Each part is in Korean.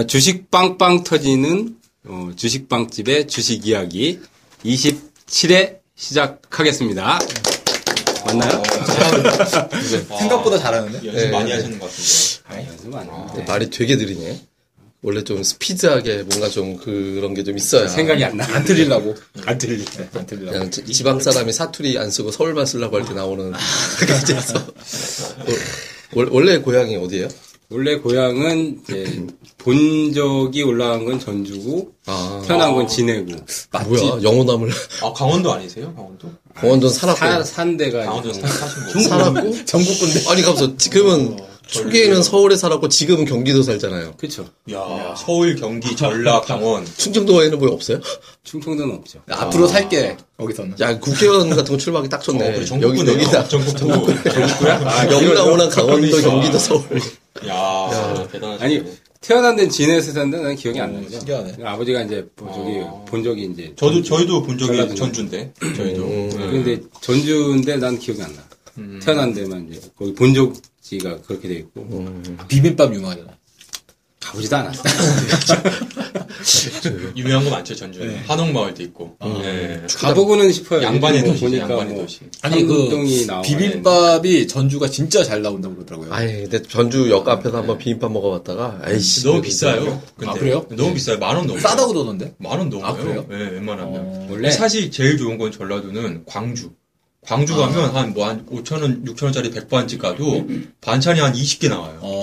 자, 주식 빵빵 터지는 어, 주식빵집의 주식 이야기 27회 시작하겠습니다. 맞나요? 생각보다 잘하는데? 연습 네, 많이 네. 하시는 것 같은데. 연습 안 했는데. 말이 되게 느리네. 원래 좀 스피드하게 뭔가 좀 그런 게 좀 있어야. 생각이 안 나. 안 틀리려고. 안 들리. 안 틀리려고. 그냥 지- 지방 사람이 사투리 안 쓰고 서울만 쓰려고 할 때 나오는. 월- 원래 고향이 어디예요? 원래 고향은 이제 본 적이 올라간 건 전주고 아, 태어난 건 진해고 뭐야? 영호남을 아, 강원도 아니세요? 강원도? 강원도는 살았고. 사, 산 데가 강원도 이제 사신 거. 살았고? 전국 군대. 아니, 가면서 지금은 초기에는 서울에 살았고 지금은 경기도 살잖아요. 그렇죠. 야, 서울, 경기, 전라, 강원. 충청도에는 뭐 없어요? 충청도는 없죠. 앞으로 살게, 거기서는. 야, 국회의원 같은 거 출마하기 딱 어, 좋네. 그래, 여기, 전국구네요. 여기다. 전국구. 아, 영남 호남 강원도. 경기도, 서울. 야, 대단하시네. 아니 태어난 데는 진해에서 산데 나는 기억이 안 나죠. 신기하네. 아버지가 이제 뭐 저기 아. 본 적이 이제 저도, 저희도 본 적이 전라도. 전주인데. 저희도. 음. 네. 근데 전주인데 난 기억이 안 나. 태어난 데만 이제 거기 본적지가 그렇게 돼 있고 음. 비빔밥 유명하잖아. 가보지도 않았어. 유명한 거 많죠, 전주에. 한옥마을도 있고. 음. 네. 가보고는 싶어요. 양반의 뭐 도시죠, 보니까 양반의 뭐 도시. 아니, 그, 비빔밥이 전주가 진짜 잘 나온다고 그러더라고요. 아이, 근데 전주역 앞에서 한번 비빔밥 먹어봤다가, 아이씨. 너무 비싸요. 근데. 아, 그래요? 너무 비싸요. 만 원 넘어요. 싸다고 그러던데? 만 원 넘어요. 아, 그래요? 네, 웬만하면. 원래 사실 제일 좋은 건 전라도는 광주. 광주 아. 가면 한뭐 한 5천 원, 6천 원짜리 백반집 가도 반찬이 한 20개 나와요. 어.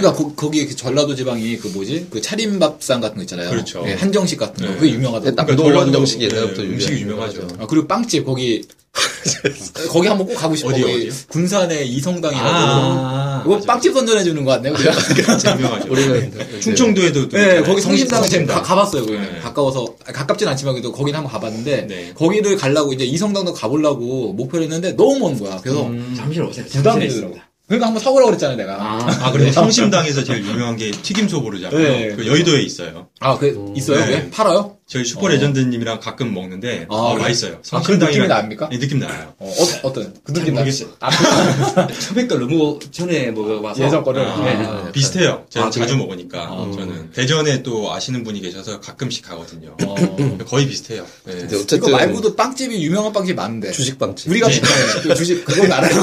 그러니까 거, 거기 그 전라도 지방이 그 뭐지? 그 차림밥상 같은 거 있잖아요. 그렇죠. 예, 한정식 같은 거. 네. 그게 유명하다고. 딱 그러니까 노 전라도, 한정식이 네, 옛날부터 음식이 유명해요. 유명하죠. 아, 그리고 빵집 거기 거기 한번 꼭 가고 싶어. 어디요, 거기 어디요? 군산의 이성당이라고. 아, 그거 맞아. 빵집 선전해 주는 거 같네요. 유명하죠. 우리는 충청도에도 또 네. 거기 성심당 제가. 가- 가봤어요. 거기는 네. 가까워서 아, 가깝진 않지만 그래도 거기는 한번 가봤는데 네. 거기를 가려고 이제 이성당도 가보려고 목표를 했는데 너무 먼 거야. 그래서 음. 잠실 오세요. 부담이 되더라고. 그러니까 한번 사보라고 그랬잖아요, 내가. 아, 그래. 성심당에서 제일 유명한 게 튀김 소보르잖아요. 네. 그 여의도에 있어요. 아, 그 있어요? 네. 그게? 팔아요? 저희 슈퍼레전드님이랑 가끔 먹는데 아, 아? 맛있어요. 아, 그 느낌이 납니까? 네, 느낌 나요. 어, 어, 떤그 느낌 나. 모르겠어요. 처백 걸 너무 전에 먹어봐서 예전 거를. 아, 네. 비슷해요. 저는 아, 자주 그래요? 먹으니까 아. 저는 대전에 또 아시는 분이 계셔서 가끔씩 가거든요. 어. 거의 비슷해요. 네. 근데 이거 어쨌든. 말고도 빵집이 유명한 빵집 많은데. 주식 빵집. 우리가 네. 그 주식 그건 알아요.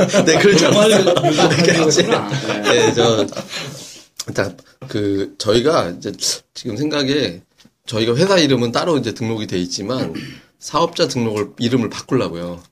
네, 그렇죠. 그렇구나. 네, 저, 자, 그, 저희가 이제 지금 생각에 저희가 회사 이름은 따로 이제 등록이 돼 있지만 사업자 등록을, 이름을 바꾸려고요.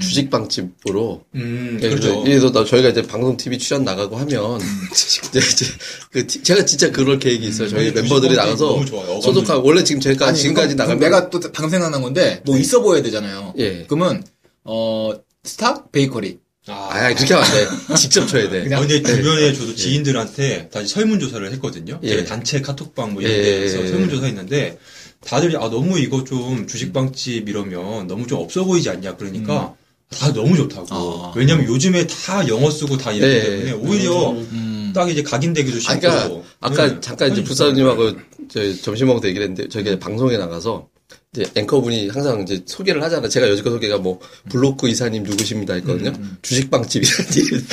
주식빵집으로. 음, 예, 그렇죠. 그래서 나- 저희가 이제 방송 TV 출연 나가고 하면 이제, 이제 그 티- 제가 진짜 그럴 계획이 있어요. 저희 음, 멤버들이 나가서 소속하고 원래 지금 제가 아니, 지금까지 나가면 내가 또 생각난 건데 뭐 있어 보여야 되잖아요. 예. 그러면 어 스타 베이커리. 아, 아 그렇게 하면 안 돼. 직접 쳐야 돼. 그냥- 어, 근데 주변에 저도 지인들한테 다시 설문조사를 했거든요. 예. 제가 단체 카톡방 뭐 이런 예, 데서 예, 예. 설문조사 했는데 다들이 아 너무 이거 좀 주식빵집 이러면 너무 좀 없어 보이지 않냐 그러니까 다 너무 좋다고. 아. 왜냐면 요즘에 다 영어 쓰고 다 이러기 예. 때문에 오히려 음. 딱 이제 각인되기도 쉽고. 아, 그러니까 아까 네. 잠깐 이제 부사님하고 저 점심 먹을 때 얘기를 했는데 저희가 방송에 나가서 이제 앵커분이 항상 이제 소개를 하잖아요. 제가 여지껏 소개가 뭐 블로크 이사님 누구십니다 했거든요. 주식빵집이라는 일.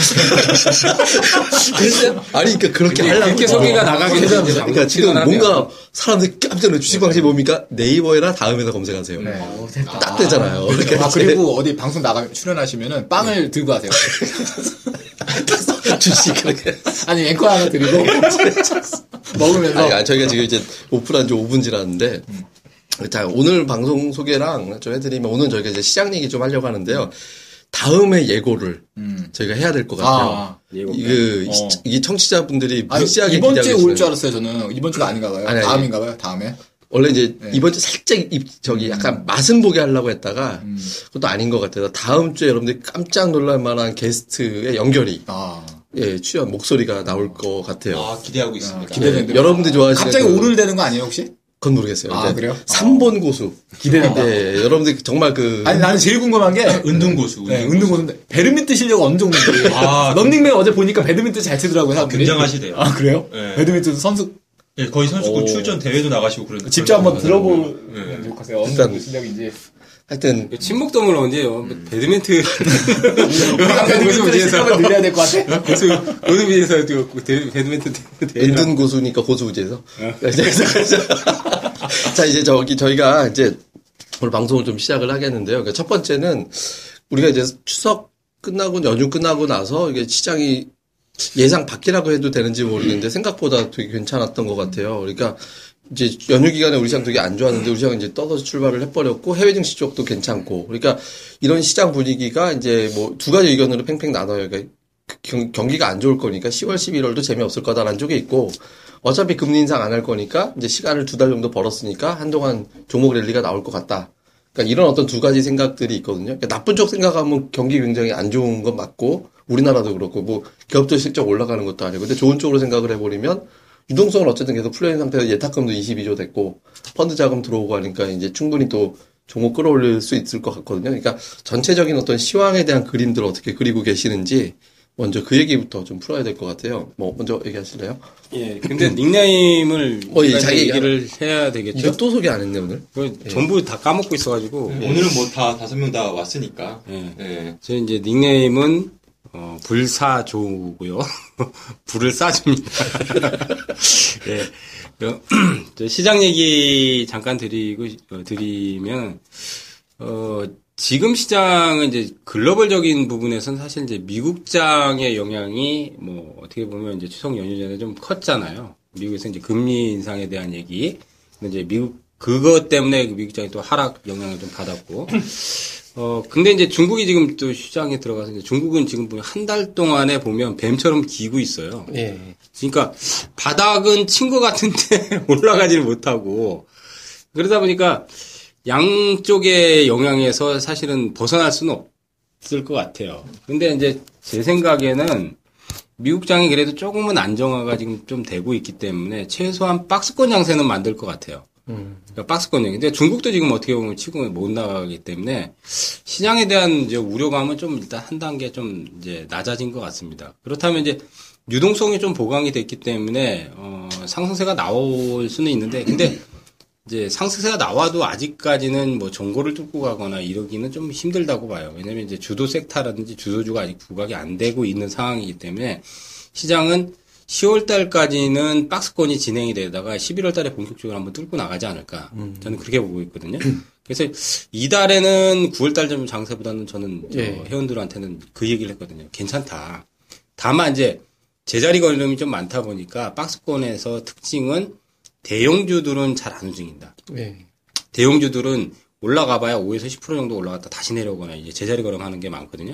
그랬어요? 아니 그러니까 그렇게 하려고 이렇게 소개가 나가게 되면 이제 그러니까 지금. 뭔가 사람들이 깜짝 놀래 주식빵집 뭡니까? 네이버에나 다음에나 검색하세요. 네. 어. 딱 되잖아요. 이렇게 아 그리고 어디 방송 나가 출연하시면은 빵을 들고 하세요. 주식 그렇게. 아니 앵커 하나 드리고 먹으면서 아니, 아니, 저희가 지금 이제 오픈한 지 5분 지났는데, 자, 오늘 방송 소개랑 좀 해드리면, 오늘 저희가 이제 시장 얘기 좀 하려고 하는데요. 다음에 예고를 음. 저희가 해야 될 것 같아요. 아, 예고. 이, 그, 어. 시- 이 청취자분들이 아니, 무지하게 이번 주에 올 줄 알았어요 저는 이번 주가 아닌가 봐요. 아니, 아니. 다음인가 봐요. 다음에. 원래 이제 네. 이번 주 살짝 입, 저기 약간 맛은 보게 하려고 했다가, 음. 그것도 아닌 것 같아서 다음 주에 여러분들이 깜짝 놀랄 만한 게스트의 연결이, 아 예, 출연 목소리가 나올 것 같아요. 아, 기대하고 있습니다. 기대되는데. 여러분들이 좋아하시는. 갑자기 그- 오늘 되는 거 아니에요 혹시? 그건 모르겠어요. 아, 그래요? 3번 고수. 기대된다. 예, 여러분들 정말 그. 아니 나는 제일 궁금한 게 은둔 고수. 네, 운동고수인데 배드민턴 실력 어느 정도인지. 아, 런닝맨 어제 보니까 배드민턴 잘 치더라고요. 사람들이. 굉장하시대요. 아 그래요? 네. 배드민턴 선수 예, 거의 선수권 오. 출전 대회도 나가시고 그런. 직접 한번 그런 들어보면 네. 좋겠어요. 어느 정도 실력인지. 하여튼 친목도물 언제요? 배드민턴 고수부지에서 시간을 늘려야 될 것 같아. 고수 고수부지에서 배드민턴 은둔 고수니까. 그래서, 그래서 자 이제 저기 저희가 이제 오늘 방송을 좀 시작을 하겠는데요. 그러니까 첫 번째는 우리가 이제 추석 끝나고 연휴 끝나고 나서 이게 시장이 예상 밖이라고 해도 되는지 모르겠는데 생각보다 되게 괜찮았던 것 같아요. 그러니까 이제 연휴 기간에 우리 시장 되게 안 좋았는데 우리 시장은 이제 떠서 출발을 해버렸고 해외 증시 쪽도 괜찮고 그러니까 이런 시장 분위기가 이제 뭐 두 가지 의견으로 팽팽 나눠요. 그러니까 경, 경기가 안 좋을 거니까 10월 11월도 재미없을 거다라는 쪽에 있고 어차피 금리 인상 안 할 거니까 이제 시간을 두 달 정도 벌었으니까 한동안 종목 랠리가 나올 것 같다. 그러니까 이런 어떤 두 가지 생각들이 있거든요. 그러니까 나쁜 쪽 생각하면 경기 굉장히 안 좋은 건 맞고 우리나라도 그렇고 뭐 기업도 실적 올라가는 것도 아니고 근데 좋은 쪽으로 생각을 해버리면 유동성은 어쨌든 계속 풀려있는 상태에서 예탁금도 22조 됐고 펀드 자금 들어오고 하니까 이제 충분히 또 종목 끌어올릴 수 있을 것 같거든요. 그러니까 전체적인 어떤 시황에 대한 그림들을 어떻게 그리고 계시는지 먼저 그 얘기부터 좀 풀어야 될 것 같아요. 뭐 먼저 얘기하실래요? 예. 근데 닉네임을 어, 예, 자기 얘기를 해야 되겠죠. 이거 또 소개 안 했네 오늘. 그걸 전부 다 까먹고 있어가지고. 오늘은 뭐 다 다섯 명 다 왔으니까. 예. 예. 제 이제 닉네임은 어, 불사조고요. 불을 싸줍니다. 예. 그, 저 시장 얘기 잠깐 드리고 어, 드리면 어, 지금 시장은 이제 글로벌적인 부분에서는 사실 이제 미국장의 영향이 뭐 어떻게 보면 이제 추석 연휴 전에 좀 컸잖아요. 미국에서 이제 금리 인상에 대한 얘기. 근데 이제 미국 그것 때문에 그 미국장이 또 하락 영향을 좀 받았고. 어, 근데 이제 중국이 지금 또 시장에 들어가서 이제 중국은 지금 한달 동안에 보면 뱀처럼 기고 있어요. 예. 그러니까 바닥은 친 것 같은데 올라가지를 못하고 그러다 보니까 양쪽의 영향에서 사실은 벗어날 수는 없을 것 같아요. 근데 이제 제 생각에는 미국장이 그래도 조금은 안정화가 지금 좀 되고 있기 때문에 최소한 박스권 양세는 만들 것 같아요. 그러니까 박스권 양. 근데 중국도 지금 어떻게 보면 치고 못 나가기 때문에 시장에 대한 이제 우려감은 좀 일단 한 단계 좀 이제 낮아진 것 같습니다. 그렇다면 이제 유동성이 좀 보강이 됐기 때문에 어, 상승세가 나올 수는 있는데 근데 이제 상승세가 나와도 아직까지는 뭐 정고를 뚫고 가거나 이러기는 좀 힘들다고 봐요. 왜냐면 이제 주도 섹터라든지 주도주가 아직 부각이 안 되고 있는 상황이기 때문에 시장은 10월 달까지는 박스권이 진행이 되다가 11월 달에 본격적으로 한번 뚫고 나가지 않을까. 저는 그렇게 보고 있거든요. 그래서 이달에는 9월 달좀 장세보다는 저는 저 예. 회원들한테는 그 얘기를 했거든요. 괜찮다. 다만 이제 제자리 걸음이 좀 많다 보니까 박스권에서 특징은 대형주들은 잘 안 움직인다. 예. 대형주들은 올라가봐야 5에서 10% 정도 올라갔다 다시 내려오거나 이제 제자리 걸음하는 게 많거든요.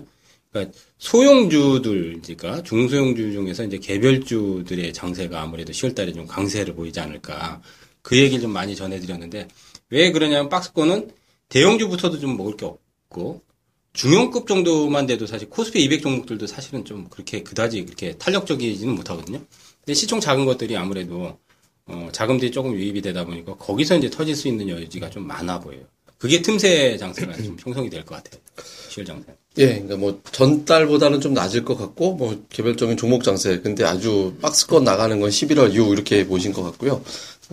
그러니까 소형주들, 그러니까 중소형주 중에서 이제 개별주들의 장세가 아무래도 10월달에 좀 강세를 보이지 않을까. 그 얘기를 좀 많이 전해드렸는데 왜 그러냐면 박스권은 대형주부터도 좀 먹을 게 없고 중형급 정도만 돼도 사실 코스피 200 종목들도 사실은 좀 그렇게 그다지 그렇게 탄력적이지는 못하거든요. 근데 시총 작은 것들이 아무래도 어, 자금들이 조금 유입이 되다 보니까 거기서 이제 터질 수 있는 여지가 좀 많아 보여요. 그게 틈새 장세가 좀 형성이 될 것 같아요. 10월 장세. 예, 그러니까 뭐 전달보다는 좀 낮을 것 같고 뭐 개별적인 종목 장세. 근데 아주 박스권 나가는 건 11월 이후 이렇게 보신 것 같고요.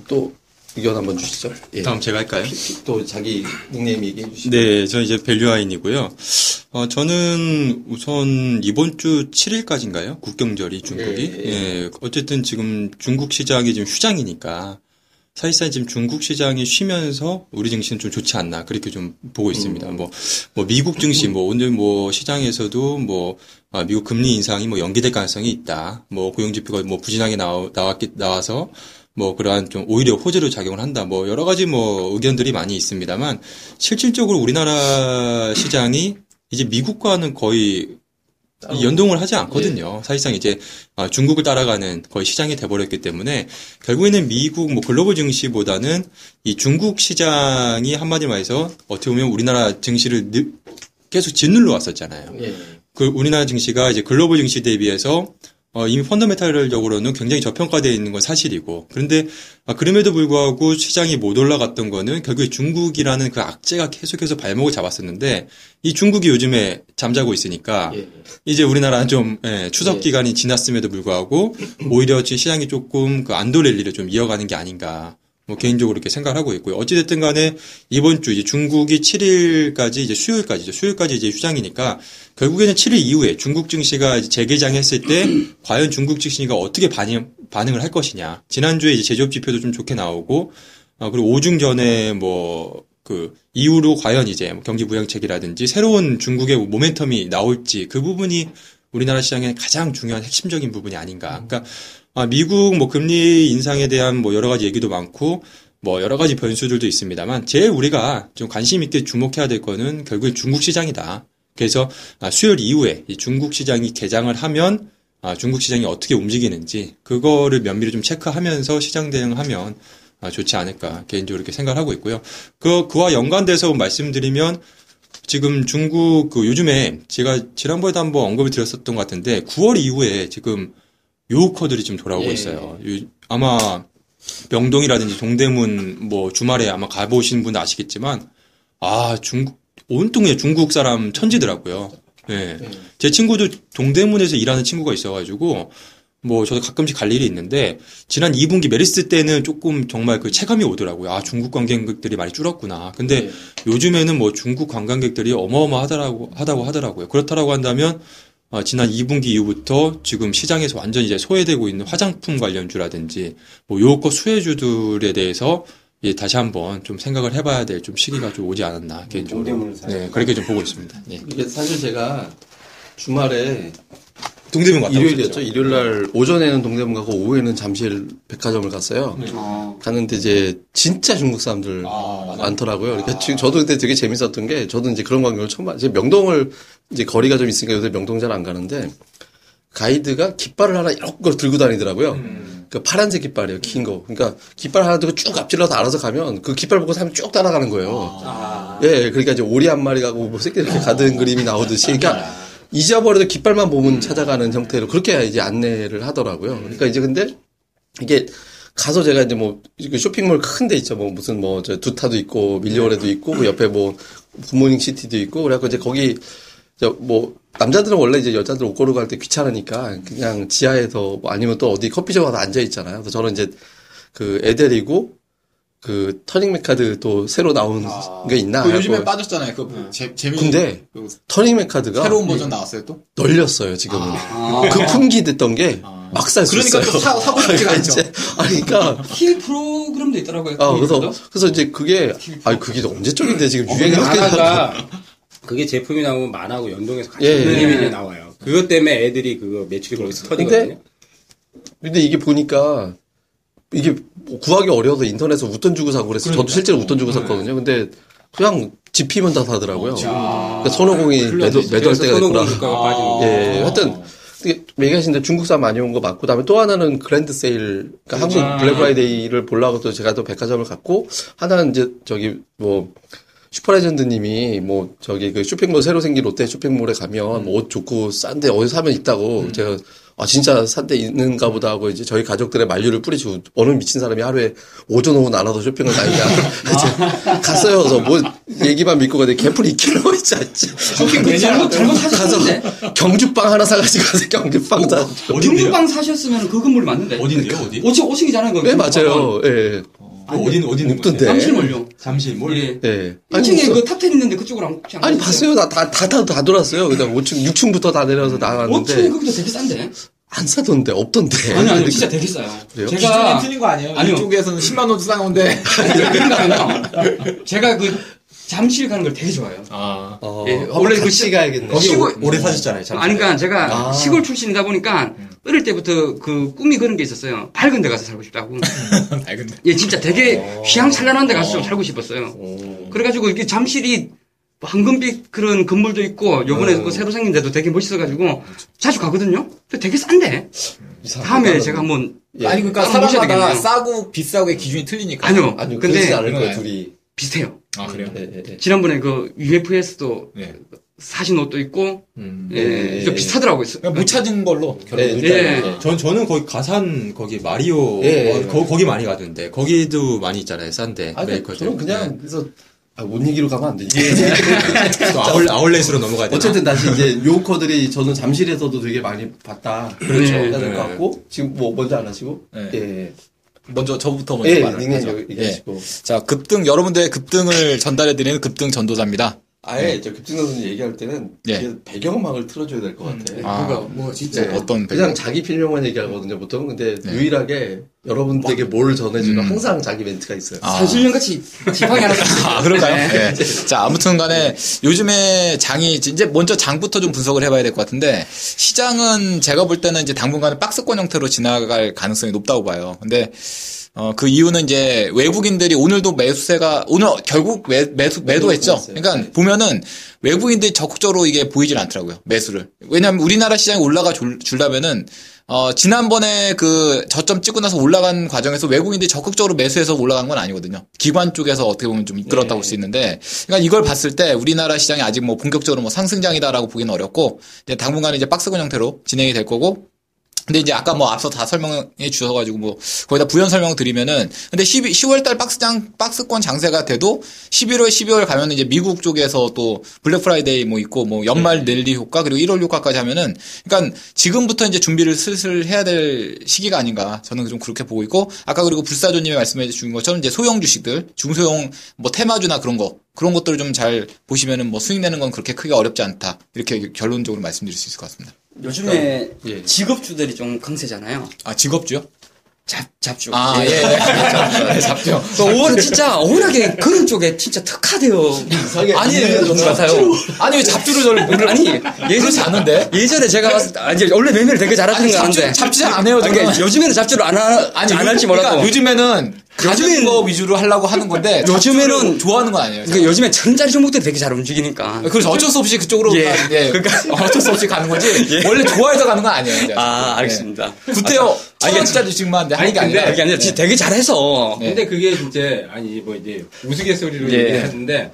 또 의견 한번 주시죠. 예. 다음 제가 할까요? 또 자기 닉네임 얘기해 주시죠. 네, 저 이제 밸류아인이고요. 어, 저는 우선 이번 주 7일까지인가요? 국경절이 중국이. 예, 예, 어쨌든 지금 중국 시장이 지금 휴장이니까 사실상 지금 중국 시장이 쉬면서 우리 증시는 좀 좋지 않나 그렇게 좀 보고 있습니다. 뭐, 뭐 미국 증시 뭐 오늘 뭐 시장에서도 뭐 아, 미국 금리 인상이 뭐 연기될 가능성이 있다. 뭐 고용 지표가 뭐 부진하게 나와, 나왔기 나와서 뭐 그러한 좀 오히려 호재로 작용을 한다. 뭐 여러 가지 뭐 의견들이 많이 있습니다만 실질적으로 우리나라 시장이 이제 미국과는 거의 이 연동을 하지 않거든요. 사실상 이제 아, 중국을 따라가는 거의 시장이 돼버렸기 때문에 결국에는 미국 뭐 글로벌 증시보다는 이 중국 시장이 한마디로 말해서 어떻게 보면 우리나라 증시를 늘- 계속 짓눌러 왔었잖아요. 예. 그 우리나라 증시가 이제 글로벌 증시 대비해서 어, 이미 펀더메탈적으로는 굉장히 저평가되어 있는 건 사실이고 그런데 아, 그럼에도 불구하고 시장이 못 올라갔던 거는 결국에 중국이라는 그 악재가 계속해서 발목을 잡았었는데 이 중국이 요즘에 잠자고 있으니까 예. 이제 우리나라는 좀 예, 추석 예. 기간이 지났음에도 불구하고 오히려 지금 시장이 조금 그 안도 랠리를 좀 이어가는 게 아닌가 뭐 개인적으로 이렇게 생각을 하고 있고요. 어찌됐든 간에 이번 주 이제 중국이 7일까지 이제 수요일까지죠. 수요일까지 이제 휴장이니까 결국에는 7일 이후에 중국 증시가 이제 재개장했을 때 과연 중국 증시가 어떻게 반응, 반응을 할 것이냐. 지난주에 이제 제조업 지표도 좀 좋게 나오고 어, 그리고 오중 전에 뭐, 그, 이후로 과연 이제 뭐 경기 부양책이라든지 새로운 중국의 모멘텀이 나올지 그 부분이 우리나라 시장의 가장 중요한 핵심적인 부분이 아닌가. 그러니까, 아, 미국 뭐 금리 인상에 대한 뭐 여러 가지 얘기도 많고 뭐 여러 가지 변수들도 있습니다만 제일 우리가 좀 관심 있게 주목해야 될 거는 결국엔 중국 시장이다. 그래서 아, 수요일 이후에 이 중국 시장이 개장을 하면 아, 중국 시장이 어떻게 움직이는지 그거를 면밀히 좀 체크하면서 시장 대응하면 아, 좋지 않을까 개인적으로 이렇게 생각을 하고 있고요. 그 그와 연관돼서 말씀드리면 지금 중국 그 요즘에 제가 지난번에도 한번 언급을 드렸었던 것 같은데 9월 이후에 지금 유커들이 좀 돌아오고 예. 있어요. 요- 아마 명동이라든지 동대문 뭐 주말에 아마 가보신 분 아시겠지만 아 중국 온통 그냥 중국 사람 천지더라고요. 예. 제 친구도 동대문에서 일하는 친구가 있어가지고 뭐 저도 가끔씩 갈 일이 있는데 지난 2분기 메르스 때는 조금 정말 그 체감이 오더라고요. 아 중국 관광객들이 많이 줄었구나. 근데 요즘에는 뭐 중국 관광객들이 어마어마하다라고 하다고 하더라고요. 그렇다라고 한다면 어, 지난 2분기 이후부터 지금 시장에서 완전히 이제 소외되고 있는 화장품 관련주라든지 뭐 요거 수혜주들에 대해서 예, 다시 한번 좀 생각을 해봐야 될 좀 시기가 좀 오지 않았나 개인적으로. 네 그렇게 좀 보고 있습니다. 예. 이게 사실 제가 주말에 동대문 갔다 일요일이었죠. 일요일 날 오전에는 동대문 가고 오후에는 잠실 백화점을 갔어요. 어. 갔는데 이제 진짜 중국 사람들 아, 많더라고요. 그러니까 지금 저도 그때 되게 재밌었던 게 저도 이제 그런 광경을 처음 봤. 제가 명동을 이제 거리가 좀 있으니까 요새 명동 잘 안 가는데 가이드가 깃발을 하나 걸 들고 다니더라고요. 그 파란색 깃발이에요, 긴 거. 그러니까 깃발 하나 들고 쭉 앞질러서 알아서 가면 그 깃발 보고 사람이 쭉 따라가는 거예요. 예, 그러니까 이제 오리 한 마리 가고 뭐 새끼 이렇게 가든 그림이 나오듯이. 그러니까 잊어버려도 깃발만 보면 찾아가는 형태로 그렇게 이제 안내를 하더라고요. 그러니까 이제 근데 이게 가서 제가 이제 뭐 쇼핑몰 큰 데 있죠. 뭐 무슨 뭐 저 두타도 있고 밀리오레도 있고 그 옆에 뭐 굿모닝 시티도 있고 그래갖고 이제 거기 저 뭐 남자들은 원래 이제 여자들 옷 고르고 할 때 귀찮으니까 그냥 지하에서 뭐 아니면 또 어디 커피숍 가서 앉아 있잖아요. 그래서 저는 이제 그 애들이고 그 터닝 메카드 또 새로 나온 게 있나? 그 요즘에 빠졌잖아요. 그 재, 재미. 근데 그 터닝 메카드가 새로운 버전 나왔어요 또. 널렸어요 지금은. 그 품귀 됐던 게막살수 그러니까. 또 사- 사고 싶지가 그러니까 않죠. 이제- 아니 그러니까 힐 프로그램도 있더라고요. 아, 그래서, 거기서도. 그래서 이제 그게, 아니, 그게 언제적인데 지금 유행이 그 어떻게 만화가 그게 제품이 나오면 만화하고 연동해서 같이 예, 예. 그림이 나와요. 그것 때문에 애들이 그거 매출이 거기서 터지거든요. 근데 이게 보니까, 이게 뭐 구하기 어려워서 인터넷에서 웃돈 주고 사고 그래서 저도 실제로 웃돈 주고 샀거든요. 근데 그냥 집히면 다 사더라고요. 그러니까 손오공이 매도, 매도할 때가. 손오공주가가 빠지는 거. 예, 하여튼, 대로 중국산 많이 온 거 맞고, 그다음에 또 하나는 그랜드 세일, 그러니까 한국 블랙 프라이데이를 보려고 또 제가 또 백화점을 갔고, 하나는 이제 저기 뭐, 슈퍼레전드님이 뭐 저기 그 쇼핑몰 새로 생긴 롯데 쇼핑몰에 가면 뭐 옷 좋고 싼데 어디 사면 있다고 제가 아 진짜 싼데 있는가 보다 하고 이제 저희 가족들의 만류를 뿌리치고 어느 미친 사람이 하루에 오전 오후 나눠서 쇼핑을 다니냐. 이제 갔어요. 그래서 뭐 얘기만 믿고 가는데 개풀 있기로 있지 않지. 쇼핑 그 잘못 잘못 사셨는데? 가서 경주빵 하나 사가지고 가서 경주빵 사. 경주빵 사셨으면 그 건물 맞는데. 어딘데요? 어디? 오시 오시기잖아요. 그네 맞아요. 예 어디는 어디는 없던데. 잠실몰요. 잠실몰. 예. 예. 1층에 무슨- 그 탑텐 있는데 그쪽으로 안 안 아니? 봤어요 다다다 다 돌았어요 그다음 5층 6층부터 다 내려서 5층에 나갔는데 거기도 되게 싼데. 안 사던데 없던데 아니 아니 진짜 되게 싸요. 그래요? 기준이 제가 틀린 거 아니에요? 아니요. 이쪽에서는 10만 원도. 그러니까요. 제가 그 잠실 가는 걸 되게 좋아해요. 아. 어, 예, 원래 원래 그 같이 시- 가야겠네 거기 시골- 오- 오래 사셨잖아요. 잠실. 아니, 그러니까 제가 아. 시골 출신이다 보니까 어릴 때부터 그 꿈이 그런 게 있었어요. 밝은 데 가서 살고 싶다고. 밝은 데. 예, 진짜 되게 휘황찬란한 데 가서 좀 살고 싶었어요. 그래가지고 이게 잠실이 황금빛 그런 건물도 있고 요번에 그 새로 생긴 데도 되게 멋있어가지고 자주 가거든요. 근데 되게 싼데. 다음에 제가 한번 예. 아니 그러니까 사람마다. 싸고 비싸고의 기준이 틀리니까. 아니요. 아니 근데 않을 거예요 네. 둘이 비슷해요. 아 그래요? 예, 예, 예. 지난번에 그 UFS도 네. 사신 옷도 있고 음. 예, 예, 좀 예. 비슷하더라고요. 그냥 못 찾은 걸로 결혼. 예, 을 일단, 예. 예. 전 저는 거기 가산 거기 마리오 예, 예. 어, 거, 거기 많이 가던데 거기도 많이 있잖아요 싼데 아니 메이커들. 저는 그냥 그래서 아, 뭔 얘기로 가면 안 되지 네. 또 아울 아울렛으로 넘어가야 되나? 어쨌든 다시 이제 요커들이 저는 잠실에서도 되게 많이 봤다 그렇죠. 해야 될것 네. 같고 지금 뭐 먼저 안 하시고 네. 예, 예. 먼저 저부터 먼저 예, 말을 하죠. 얘기하시고. 자, 급등 여러분들의 급등을 전달해 드리는 급등 전도사입니다. 아예 저 급진선수 얘기할 때는 예. 배경음악을 틀어줘야 될 것 같아. 아. 그거 뭐 진짜 네. 어떤 그냥 자기 필요만 얘기하거든요, 보통. 근데 유일하게 여러분들에게 뭘 전해주는 항상 자기 멘트가 있어요. 아. 산술령 같이 지팡이 하나 아, 그런가요? 네. 자, 아무튼 간에 요즘에 장이, 이제 먼저 장부터 좀 분석을 해봐야 될 것 같은데, 시장은 제가 볼 때는 이제 당분간은 박스권 형태로 지나갈 가능성이 높다고 봐요. 근데, 어, 그 이유는 이제 외국인들이 오늘도 매수세가, 오늘 결국 매, 매수, 매도했죠? 그러니까 보면은 외국인들이 적극적으로 이게 보이질 않더라고요. 매수를. 왜냐하면 우리나라 시장이 올라가 줄, 줄라면은 어, 지난번에 그 저점 찍고 나서 올라간 과정에서 외국인들이 적극적으로 매수해서 올라간 건 아니거든요. 기관 쪽에서 어떻게 보면 좀 이끌었다고 볼 수 있는데, 그러니까 이걸 봤을 때 우리나라 시장이 아직 뭐 본격적으로 뭐 상승장이다라고 보기는 어렵고, 이제 당분간은 이제 박스권 형태로 진행이 될 거고, 근데 이제 아까 뭐 앞서 다 설명해 주셔가지고 뭐 거기다 부연 설명 드리면은 근데 12, 10월달 박스장 박스권 장세가 돼도 11월 12월 가면은 이제 미국 쪽에서 또 블랙 프라이데이 뭐 있고 뭐 연말 랠리 효과 그리고 1월 효과까지 하면은 그러니까 지금부터 이제 준비를 슬슬 해야 될 시기가 아닌가 저는 좀 그렇게 보고 있고 아까 그리고 불사조님이 말씀해 주신 것처럼 이제 소형 주식들 중소형 뭐 테마주나 그런 거 그런 것들을 좀 잘 보시면은 뭐 수익 내는 건 그렇게 크게 어렵지 않다 이렇게 결론적으로 말씀드릴 수 있을 것 같습니다. 요즘에 예. 직업주들이 좀 강세잖아요. 아 직업주요? 잡 잡주. 아, 예, 예. 잡죠. 그 오늘 진짜 워낙에 그런 쪽에 진짜 특화되어 아니에요, 것 같아요. 아니, 왜 잡주를 저를 모르 아니 예전에 않은데? 예전에 제가 봤을 때 아, 이제 원래 매매를 되게 잘하시는 아니, 거 잡주, 아는데 잡주 잘안 해요, 아니. 그러니까 요즘에는 잡주를 안, 하, 아니, 안 할지 그러니까 몰라도 요즘에는 가진 요즘에는- 거 위주로 하려고 하는 건데, 요즘에는- 좋아하는 건 아니에요. 그러니까 요즘에 천짜리 종목들이 되게 잘 움직이니까 그래서 어쩔 수 없이 그쪽으로 예. 가- 예. 어쩔 수 없이 가는 거지. 원래 좋아해서 가는 건 아니에요. 이제. 아 예. 알겠습니다. 구태여 아, 천원짜리 주식만 하는 게 아니, 아니라. 이게 아니라 진짜 되게 잘해서 네. 근데 그게 진짜 아니 뭐 이제 우스갯소리로 예. 얘기하는데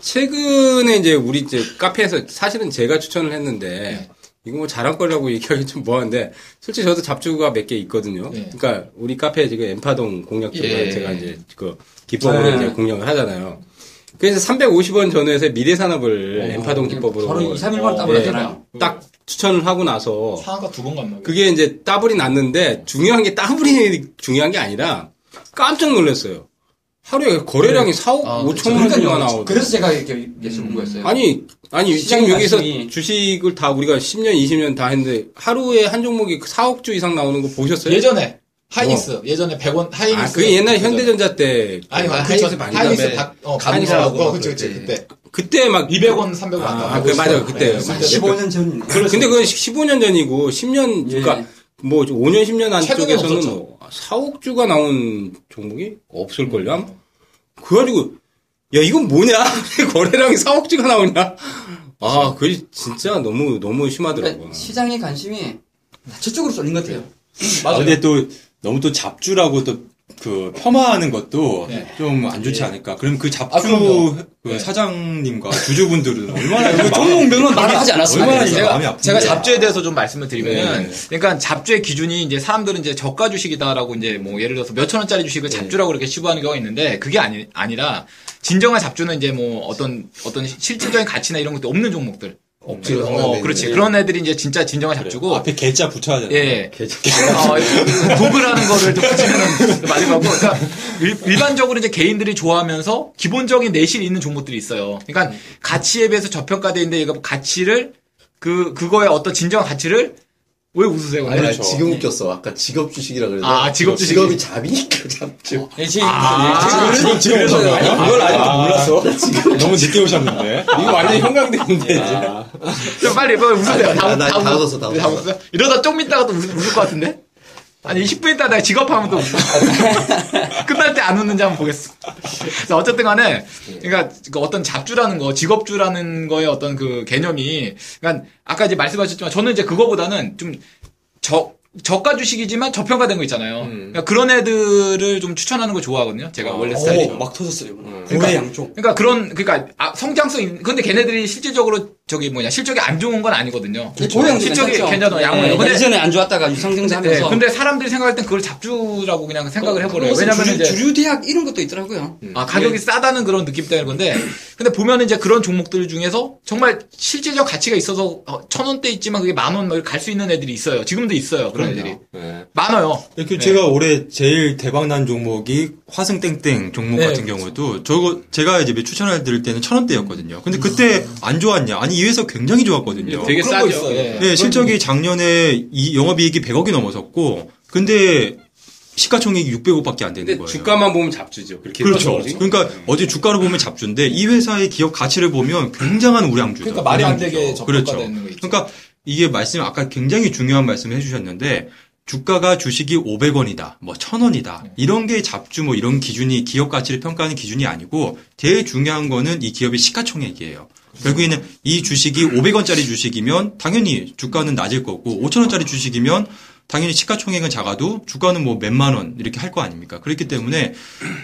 최근에 이제 우리 이제 카페에서 사실은 제가 추천을 했는데 이거 뭐 자랑거리라고 얘기하기 좀 뭐한데 솔직히 저도 잡주가 몇 개 있거든요. 예. 그러니까 우리 카페에 지금 엠파동 공략 쪽으로 예. 제가 이제 그 기법으로 네. 이제 공략을 하잖아요. 그래서 350원 전후에서 미래산업을 어, 엠파동 기법으로 바로 2, 3일만 예, 따버렸잖아요. 딱 추천을 하고 나서 상한가 두번 갔나? 그게 이제 따블이 났는데 중요한 게 따블이 중요한 게 아니라 깜짝 놀랐어요. 하루에 거래량이 4억 아, 5천만 원가 그러니까요. 나오고. 그래서 제가 이렇게 여쭤본 거였어요. 아니, 아니, 지금 여기서 관심이- 주식을 다 우리가 10년, 20년 다 했는데 하루에 한 종목이 4억 주 이상 나오는 거 보셨어요? 예전에 하이닉스 예전에 100원 하이닉스 아, 그게 옛날 현대전자 때. 아니 그 하이닉스 하이닉스 많이 하이닉스 박- 어, 막 그치 그치 그때. 그때 그때 막 200원 300원 아, 아, 그 맞아요. 그때요. 네, 맞아요. 15년 전. 근데 그건 15년 전이고 10년 예. 그러니까 뭐 5년 10년 최근에 안쪽에서는 없었죠. 뭐 4억 주가 나온 종목이 없을 걸요. 아마? 그 가지고 야 이건 뭐냐? 거래량이 4억 주가 나오냐? 아, 그게 진짜 너무 너무 심하더라고. 그러니까 시장의 관심이 저쪽으로 쏠린 것 같아요. 아, 근데 또 너무 또 잡주라고 또 그 폄하하는 것도 네. 좀안 좋지 않을까. 그럼 그 잡주 아. 그 네. 사장님과 주주분들은 얼마나 종목명은 말을 하지 않았습니다. 얼마나 아픈데. 제가 잡주에 대해서 좀 말씀을 드리면은, 네. 그러니까 잡주의 기준이 이제 사람들은 이제 저가 주식이다라고 이제 뭐 예를 들어서 몇천 원짜리 주식을 잡주라고 그렇게 치부하는 경우가 있는데, 그게 아니, 아니라, 진정한 잡주는 이제 뭐 어떤, 어떤 실질적인 가치나 이런 것도 없는 종목들. 억지로 어, 그렇지. 게. 그런 애들이 이제 진짜 진정한 잡주고, 앞에 개자 붙여야 되나? 예. 어, 도그라는 거를 좀 붙이면은 많이 가고, 그러니까 일, 반적으로 이제 개인들이 좋아하면서 기본적인 내실이 있는 종목들이 있어요. 그러니까 가치에 비해서 저평가돼 있는데 이거 가치를 그 그거의 어떤 진정한 가치를 왜 웃으세요? 아니, 근데? 지금 웃겼어. 아까 직업 주식이라 그래서. 아, 직업 주식이. 직업이 잡이니까 잡주. 예, 지금 아, 예, 지금 지금 그래서 오셨나요? 아니, 이걸 아직도 몰랐어. 너무 늦게 오셨는데. 이거 완전 형광등인데. 좀 빨리 뭐 웃으세요. 다, 아, 나- 다, 다 웃- 웃었어, 다다 웃었어. 이러다 좀 있다가 또 웃, 웃을 것 같은데? 아니 10분 있다 내가 직업하면 또 웃어. 끝날 때 안 웃는지 한번 보겠어. 그래서 어쨌든 간에 그러니까 그 어떤 잡주라는 거, 직업주라는 거의 어떤 그 개념이 그러니까 아까 이제 말씀하셨지만 저는 이제 그거보다는 좀 저, 저가 주식이지만 저평가된 거 있잖아요. 그러니까 그런 애들을 좀 추천하는 걸 좋아하거든요. 제가 원래 스타일이. 오, 막 터졌어요. 그러니까- 고래 양쪽. 그러니까 그런 그러니까 아, 성장성 있- 근데 걔네들이 실질적으로 저기 뭐냐 실적이 안 좋은 건 아니거든요. 고양도 실적이 괜찮죠. 괜찮아 양호. 예, 근데 예전에 안 좋았다가 유상증자 네, 하면서. 근데 사람들이 생각할 땐 그걸 잡주라고 그냥 생각을 해버려요. 왜냐면 왜냐면 이제 주류 대학 이런 것도 있더라고요. 아, 가격이 싸다는 그런 느낌 때문에 건데, 근데 보면 이제 그런 종목들 중에서 정말 실질적 가치가 있어서 어, 천 원대 있지만 그게 만 원 갈 수 있는 애들이 있어요. 지금도 있어요. 그런 애들이. 네. 많아요. 이렇게 제가 올해 제일 대박난 종목이 화승 땡땡 종목 네, 같은 경우도 저거 제가 이제 추천을 드릴 때는 천 원대였거든요. 근데 그때 안 좋았냐? 아니 이 회사 굉장히 좋았거든요. 되게 그런 거 싸죠. 있어요. 예. 네, 실적이 작년에 이 영업이익이 100억이 넘어섰고 근데 시가총액이 600억밖에 안 되는 거예요. 주가만 보면 잡주죠. 그렇게 그렇죠. 그러니까 어제 주가를 보면 잡주인데 이 회사의 기업 가치를 보면 굉장한 우량주죠. 그러니까 말이 안 우량주죠. 되게 저가가 그렇죠. 되는 거 있죠. 그러니까 이게 말씀 아까 굉장히 중요한 말씀을 해주셨는데 주가가 주식이 500원이다, 뭐 1000원이다 이런 게 잡주 뭐 이런 기준이 기업 가치를 평가하는 기준이 아니고 제일 중요한 거는 이 기업의 시가총액이에요. 결국에는 이 주식이 500원짜리 주식이면 당연히 주가는 낮을 거고 5천원짜리 주식이면 당연히 시가총액은 작아도 주가는 뭐 몇만 원 이렇게 할 거 아닙니까? 그렇기 때문에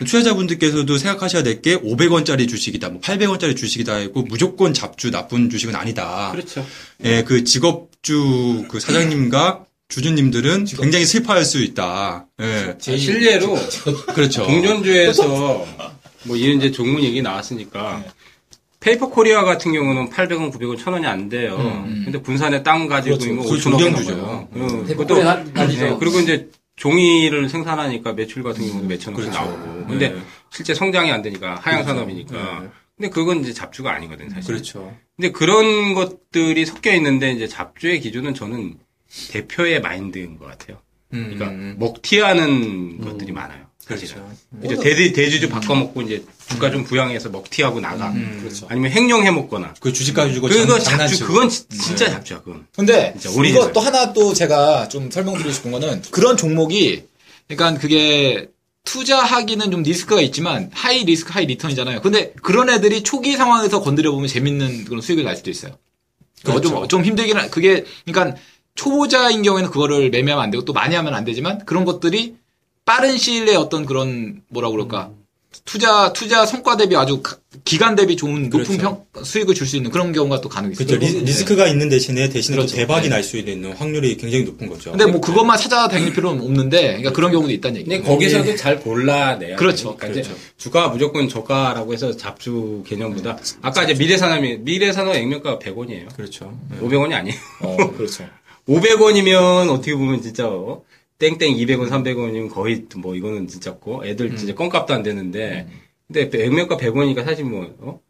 투자자분들께서도 생각하셔야 될 게 500원짜리 주식이다, 뭐 800원짜리 주식이다 하고 무조건 잡주 나쁜 주식은 아니다. 그렇죠. 예, 그 기업주 그 사장님과 주주님들은 굉장히 슬퍼할 수 있다. 예, 아, 실례로 그렇죠. 동전주에서 뭐 이런 이제 종목 얘기 나왔으니까 페이퍼 코리아 같은 경우는 800원, 900원, 1000원이 안 돼요. 근데 군산에 땅 가지고 그렇죠. 있는 거그 5천원 종량주죠. 넘어요. 응, 페이퍼 그것도. 네, 그리고 이제 종이를 생산하니까 매출 같은 경우도 몇천 원씩 그렇죠. 나오고. 근데 네. 실제 성장이 안 되니까 하향 산업이니까. 근데 그건 이제 잡주가 아니거든, 사실. 그렇죠. 근데 그런 것들이 섞여 있는데 이제 잡주의 기준은 저는 대표의 마인드인 것 같아요. 그러니까 음. 먹튀하는 것들이 많아요. 그렇죠. 이제 대, 대주주 바꿔먹고 이제 주가 좀 부양해서 먹튀하고 나가. 그렇죠. 아니면 횡령해 먹거나. 그 주식 가지고 그거 장- 잡주. 그건 지- 진짜 잡주야, 그건. 근데. 이거 또 하나 또 제가 좀 설명드리고 싶은 거는 그런 종목이 그러니까 그게 투자하기는 좀 리스크가 있지만 high risk high return이잖아요. 근데 그런 애들이 초기 상황에서 건드려 보면 재밌는 그런 수익을 날 수도 있어요. 그거 그렇죠. 좀, 좀 힘들긴 하, 그게 그러니까 초보자인 경우에는 그거를 매매하면 안 되고 또 많이 하면 안 되지만 그런 것들이 빠른 시일 내에 어떤 그런 뭐라 그럴까 투자 투자 성과 대비 아주 가- 기간 대비 좋은 높은 그렇죠. 평 수익을 줄 수 있는 그런 경우가 또 있어요. 그렇죠. 리, 리스크가 있는 대신에 대신에 그렇죠. 또 대박이 네. 날수 있는 확률이 굉장히 높은 거죠. 근데 뭐 그것만 찾아다닐 필요는 없는데, 그러니까 그런 경우도 있다는 얘기예요. 근데 거기서도 잘 골라내야 그렇죠. 되니까 이제 주가가 무조건 저가라고 해서 잡주 개념보다 아까 이제 미래산업이 미래산업 액면가가 100원이에요. 그렇죠. 500원이 아니에요. 어, 그렇죠. 500원이면 어떻게 보면 진짜 어, 땡땡 200원, 300원이면 거의 뭐 이거는 진짜 고 애들 진짜 껌값도 안 되는데 근데 액면가 100원이니까 사실 뭐 어?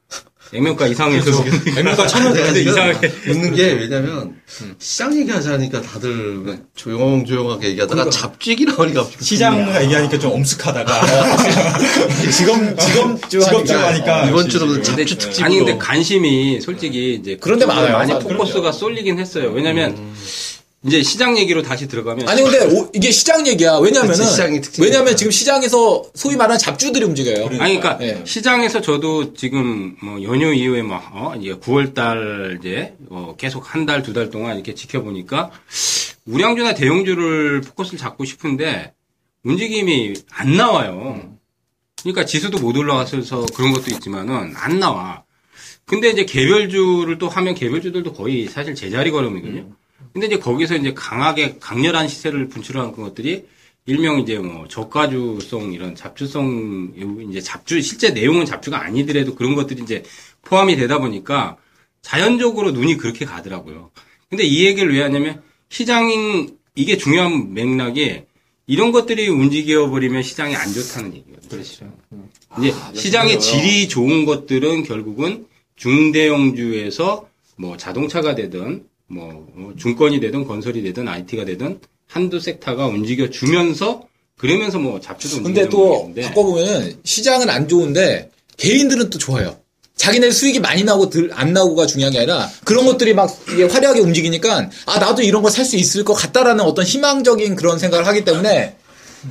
액면가 이상해서 액면가 천 원. 근데 이상하게 웃는 게 왜냐면 시장 얘기하자니까 다들 조용조용하게 얘기하다가 잡주 얘기 나오니까 시장. 얘기하니까 좀 엄숙하다가 직업 직업주 직업주 하니까 이번 주로는 잡주 특집으로 아니 근데 관심이 솔직히 이제 그런데 많아요. 많이 그럼요. 포커스가 쏠리긴 했어요. 왜냐면 이제 시장 얘기로 다시 들어가면 아니 근데 오- 이게 시장 얘기야. 왜냐면은. 왜냐면 지금 시장에서 소위 말하는 잡주들이 움직여요. 아니, 그러니까 예. 시장에서 저도 지금 뭐 연휴 이후에 막 어, 이제 9월달 이제 어, 계속 한 달두달 동안 이렇게 지켜보니까 우량주나 대형주를 포커스를 잡고 싶은데 움직임이 안 나와요. 그러니까 지수도 못 올라가서 그런 것도 있지만은 안 나와. 근데 이제 개별주를 또 하면 개별주들도 거의 사실 제자리 걸음이거든요. 근데 이제 거기서 이제 강하게 강렬한 시세를 분출하는 것들이 일명 이제 뭐 저가주성 이런 잡주성 이제 잡주 실제 내용은 잡주가 아니더라도 그런 것들이 이제 포함이 되다 보니까 자연적으로 눈이 그렇게 가더라고요. 근데 이 얘기를 왜 하냐면 시장인 이게 중요한 맥락이 이런 것들이 움직여 버리면 시장이 안 좋다는 얘기거든요. 그렇죠. 이제 시장의 질이 좋은 것들은 결국은 중대형주에서 뭐 자동차가 되든 뭐 어, 중건이 되든 건설이 되든 IT가 되든 한두 섹터가 움직여 주면서 그러면서 뭐 잡주도 근데 또 바꿔보면은 시장은 안 좋은데 개인들은 또 좋아요. 자기네 수익이 많이 나오고 들, 안 나오고가 중요한 게 아니라 그런 것들이 막 이게 화려하게 움직이니까 아 나도 이런 걸살수 있을 것 같다라는 어떤 희망적인 그런 생각을 하기 때문에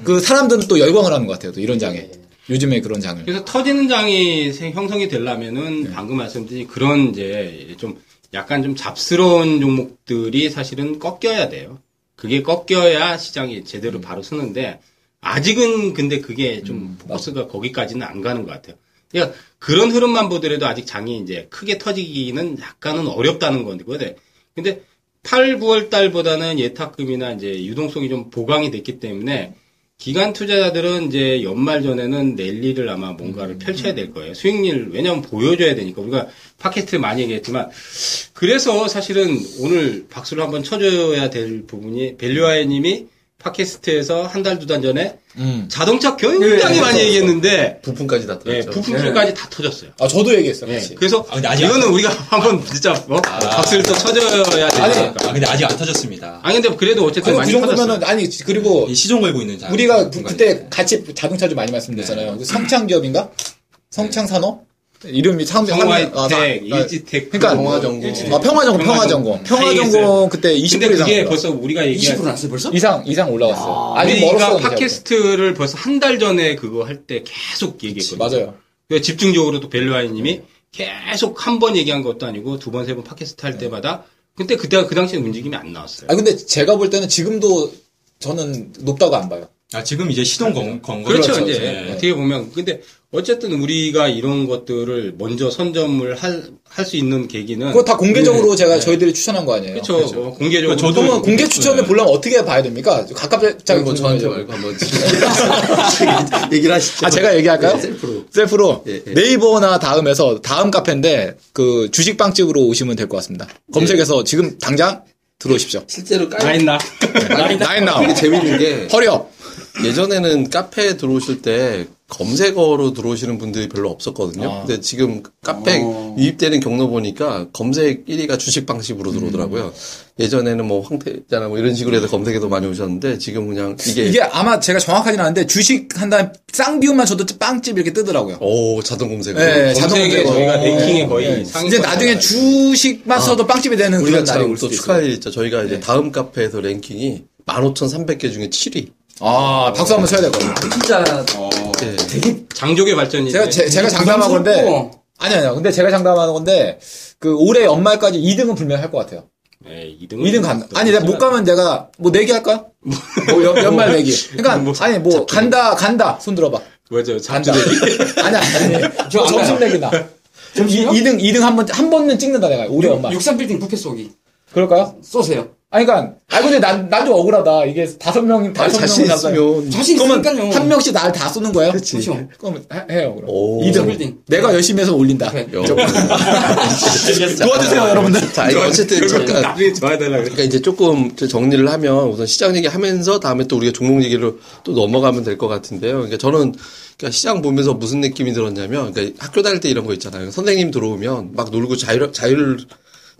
그 사람들은 또 열광을 하는 것 같아요. 또 이런 장에 요즘에 그런 장을. 그래서 터지는 장이 생- 형성이 되려면은 방금 말씀드린 그런 이제 좀 약간 좀 잡스러운 종목들이 사실은 꺾여야 돼요. 그게 꺾여야 시장이 제대로 바로 서는데 아직은 근데 그게 좀 포커스가 거기까지는 안 가는 것 같아요. 그러니까 그런 흐름만 보더라도 아직 장이 이제 크게 터지기는 약간은 어렵다는 건데. 근데 8, 9월 달보다는 예탁금이나 이제 유동성이 좀 보강이 됐기 때문에 기간 투자자들은 이제 연말 전에는 랠리를 아마 뭔가를 펼쳐야 될 거예요. 수익률, 왜냐면 보여줘야 되니까. 우리가 팟캐스트 많이 얘기했지만, 그래서 사실은 오늘 박수를 한번 쳐줘야 될 부분이, 벨류아이 님이 팟캐스트에서 한 달 두 달 전에 음. 자동차 굉장히 많이 얘기했는데 부품까지 다 예, 들었죠. 부품까지 다 터졌어요. 아 저도 얘기했어요. 예, 같이. 그래서 아, 근데 아직 이거는 우리가 한번 진짜 뭐 박수를 또 쳐줘야 되니까. 아, 근데 아직 안 터졌습니다. 아니 근데 그래도 어쨌든 아니, 많이 그. 정도면은 아니 그리고 이 시종 걸고 있는 자- 우리가 그, 순간이죠. 그때 같이 자동차 좀 많이 말씀드렸잖아요. 그 성창 기업인가? 성창 산업? 이름이 상 성화이텍, 일지텍, 그러니까 평화전공. 아, 평화전공, 평화전공. 평화전공 그때 20% 근데 이상. 그게 벌써 우리가 20% 얘기한 났어요 벌써? 이상 이상 올라갔어요. 아직 우리가 멀었어요. 팟캐스트를 벌써 한 달 전에 그거 할 때 계속 얘기했거든요. 맞아요. 그러니까 집중적으로 또 벨루아이님이 계속 한 번 얘기한 것도 아니고 두 번 세 번 팟캐스트 할 때마다 근데 그때 그 당시에 움직임이 안 나왔어요. 아 근데 제가 볼 때는 지금도 저는 높다고 안 봐요. 아, 지금 이제 시동 건, 건 그렇죠, 거죠. 이제 네. 어떻게 보면 근데 어쨌든 우리가 이런 것들을 먼저 선점을 할 할 수 있는 계기는 그거 다 공개적으로 제가 저희들이 추천한 거 아니에요. 그렇죠. 뭐 공개적으로 저도 그러면 공개 추천을 네. 보려면 어떻게 봐야 됩니까? 가깝게 뭐 저한테 말고 한번 얘기를 하시죠. 아 제가 얘기할까요? 네, 셀프로. 셀프로 예, 예. 네이버나 다음에서 다음 카페인데 그 주식빵집으로 오시면 될 것 같습니다. 검색해서 지금 당장 들어오십시오. 실제로 깔 나인 나 나인나우 되게 재밌는 게 허리업 예전에는 카페에 들어오실 때 검색어로 들어오시는 분들이 별로 없었거든요. 아. 근데 지금 카페 어. 유입되는 경로 보니까 검색 1위가 주식 방식으로 들어오더라고요. 예전에는 뭐 황태자나 뭐 이런 식으로 해서 검색에도 많이 오셨는데 지금 그냥 이게, 이게 아마 제가 정확하진 않은데 주식 한다면 쌍비움만 줘도 빵집 이렇게 뜨더라고요. 오 자동 검색어. 네, 자동 검색어. 저희가 랭킹에 거의 네. 이제권에 나중에. 주식만 써도 빵집이 되는 우리가 그런 날이 참올또 수도 있어요. 축하할 일 있죠. 저희가 이제 네. 다음 카페에서 랭킹이 15,300개 중에 7위. 아 박수 한번 쳐야 될 것 같아요. 진짜 네. 장족의 발전이 제가 제, 제가 장담한 건데 부담스럽고. 아니 아니요. 근데 제가 장담하는 건데 그 올해 연말까지 2등은 분명할 것 같아요. 네, 2등 2등 간다. 아니 내가 못 가면 내가 뭐 내기 할까요? 뭐 연, 연말 내기. 그러니까 뭐, 아니 뭐 간다 간다 손 들어봐. 뭐죠? 간다. 장족 아니 아니. 아니. 저안 점심. 내기다. 점심 2등 2등 한 번 한 번은 찍는다 내가 올해 연말. 63빌딩 부패 쏘기 그럴까요? 쏘세요. 아니 그러니까 아 근데 난 난 좀 억울하다. 이게 다섯 명이 아니, 다섯 자신 명을 잡아요. 있으면 자신 있으니까요. 한 명씩 날다 쏘는 거예요? 그치. 그렇죠. 그럼 해- 해요 그럼. 오. 2등. 빌딩. 내가 열심히 해서 올린다. 그래. 요. 도와주세요 여러분들. 자, 이거 어쨌든 잠깐 나중에 좋아해달라 그래. 그러니까 이제 조금 정리를 하면 우선 시장 얘기 하면서 다음에 또 우리가 종목 얘기로 또 넘어가면 될 것 같은데요. 그러니까 저는 그러니까 시장 보면서 무슨 느낌이 들었냐면 그러니까 학교 다닐 때 이런 거 있잖아요. 선생님 들어오면 막 놀고 자율 자율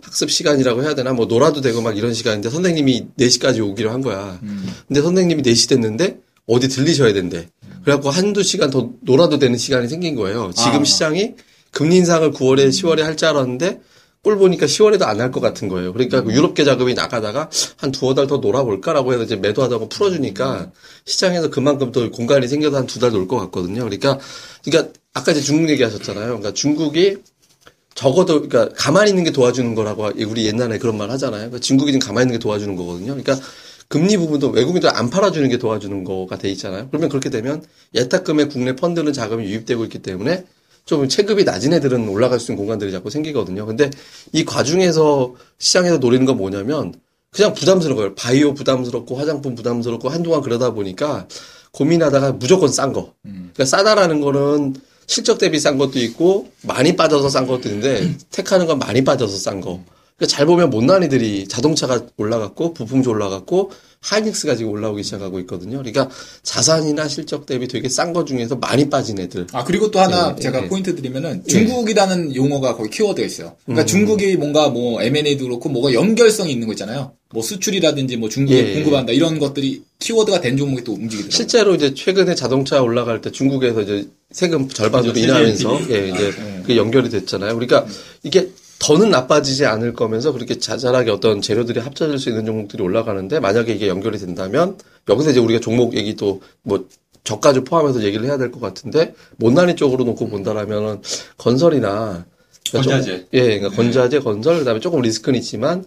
학습 시간이라고 해야 되나 뭐 놀아도 되고 막 이런 시간인데 선생님이 4시까지 오기로 한 거야. 근데 선생님이 4시 됐는데 어디 들리셔야 된대. 그래갖고 한두 시간 더 놀아도 되는 시간이 생긴 거예요. 지금 시장이 금리 인상을 9월에 10월에 할 줄 알았는데 꼴 보니까 10월에도 안 할 것 같은 거예요. 그러니까 그 유럽계 자금이 나가다가 한 두어 달 더 놀아볼까라고 해서 이제 매도하다가 풀어주니까 시장에서 그만큼 더 공간이 생겨서 한 두 달 놀 것 같거든요. 그러니까, 그러니까 아까 이제 중국 얘기하셨잖아요. 그러니까 중국이 적어도 그러니까 가만히 있는 게 도와주는 거라고 우리 옛날에 그런 말 하잖아요. 그러니까 중국이 지금 가만히 있는 게 도와주는 거거든요. 그러니까 금리 부분도 외국인들 안 팔아주는 게 도와주는 거가 돼 있잖아요. 그러면 그렇게 되면 예탁금에 국내 펀드는 자금이 유입되고 있기 때문에 좀 체급이 낮은 애들은 올라갈 수 있는 공간들이 자꾸 생기거든요. 근데 이 과중에서 시장에서 노리는 건 뭐냐면 그냥 부담스러워요. 바이오 부담스럽고 화장품 부담스럽고 한동안 그러다 보니까 고민하다가 무조건 싼 거. 그러니까 싸다라는 거는 실적 대비 싼 것도 있고 많이 빠져서 싼 것도 있는데 택하는 건 많이 빠져서 싼 거. 그러니까 잘 보면 못난이들이 자동차가 올라갔고 부품도 올라갔고 하이닉스가 지금 올라오기 시작하고 있거든요. 그러니까 자산이나 실적 대비 되게 싼 거 중에서 많이 빠진 애들. 아 그리고 또 하나 예, 제가 예. 포인트 드리면은 중국이라는 용어가 거기 키워드가 있어요. 그러니까 음. 중국이 뭔가 뭐 M&A도 그렇고 뭐가 연결성이 있는 거 있잖아요. 뭐 수출이라든지 뭐 중국에 예, 예. 공급한다 이런 것들이 키워드가 된 종목이 또 움직이더라고요. 실제로 이제 최근에 자동차 올라갈 때 중국에서 이제 세금 절반으로 CJMP. 예, 이제 그게 연결이 됐잖아요. 그러니까 이게 더는 나빠지지 않을 거면서 그렇게 자잘하게 어떤 재료들이 합쳐질 수 있는 종목들이 올라가는데 만약에 이게 연결이 된다면 여기서 이제 우리가 종목 얘기 또뭐 저까지 포함해서 얘기를 해야 될 것 같은데 못난이 쪽으로 놓고 본다라면은 건설이나 그러니까 건자재. 좀- 예, 그러니까 건자재, 건설, 그다음에 조금 리스크는 있지만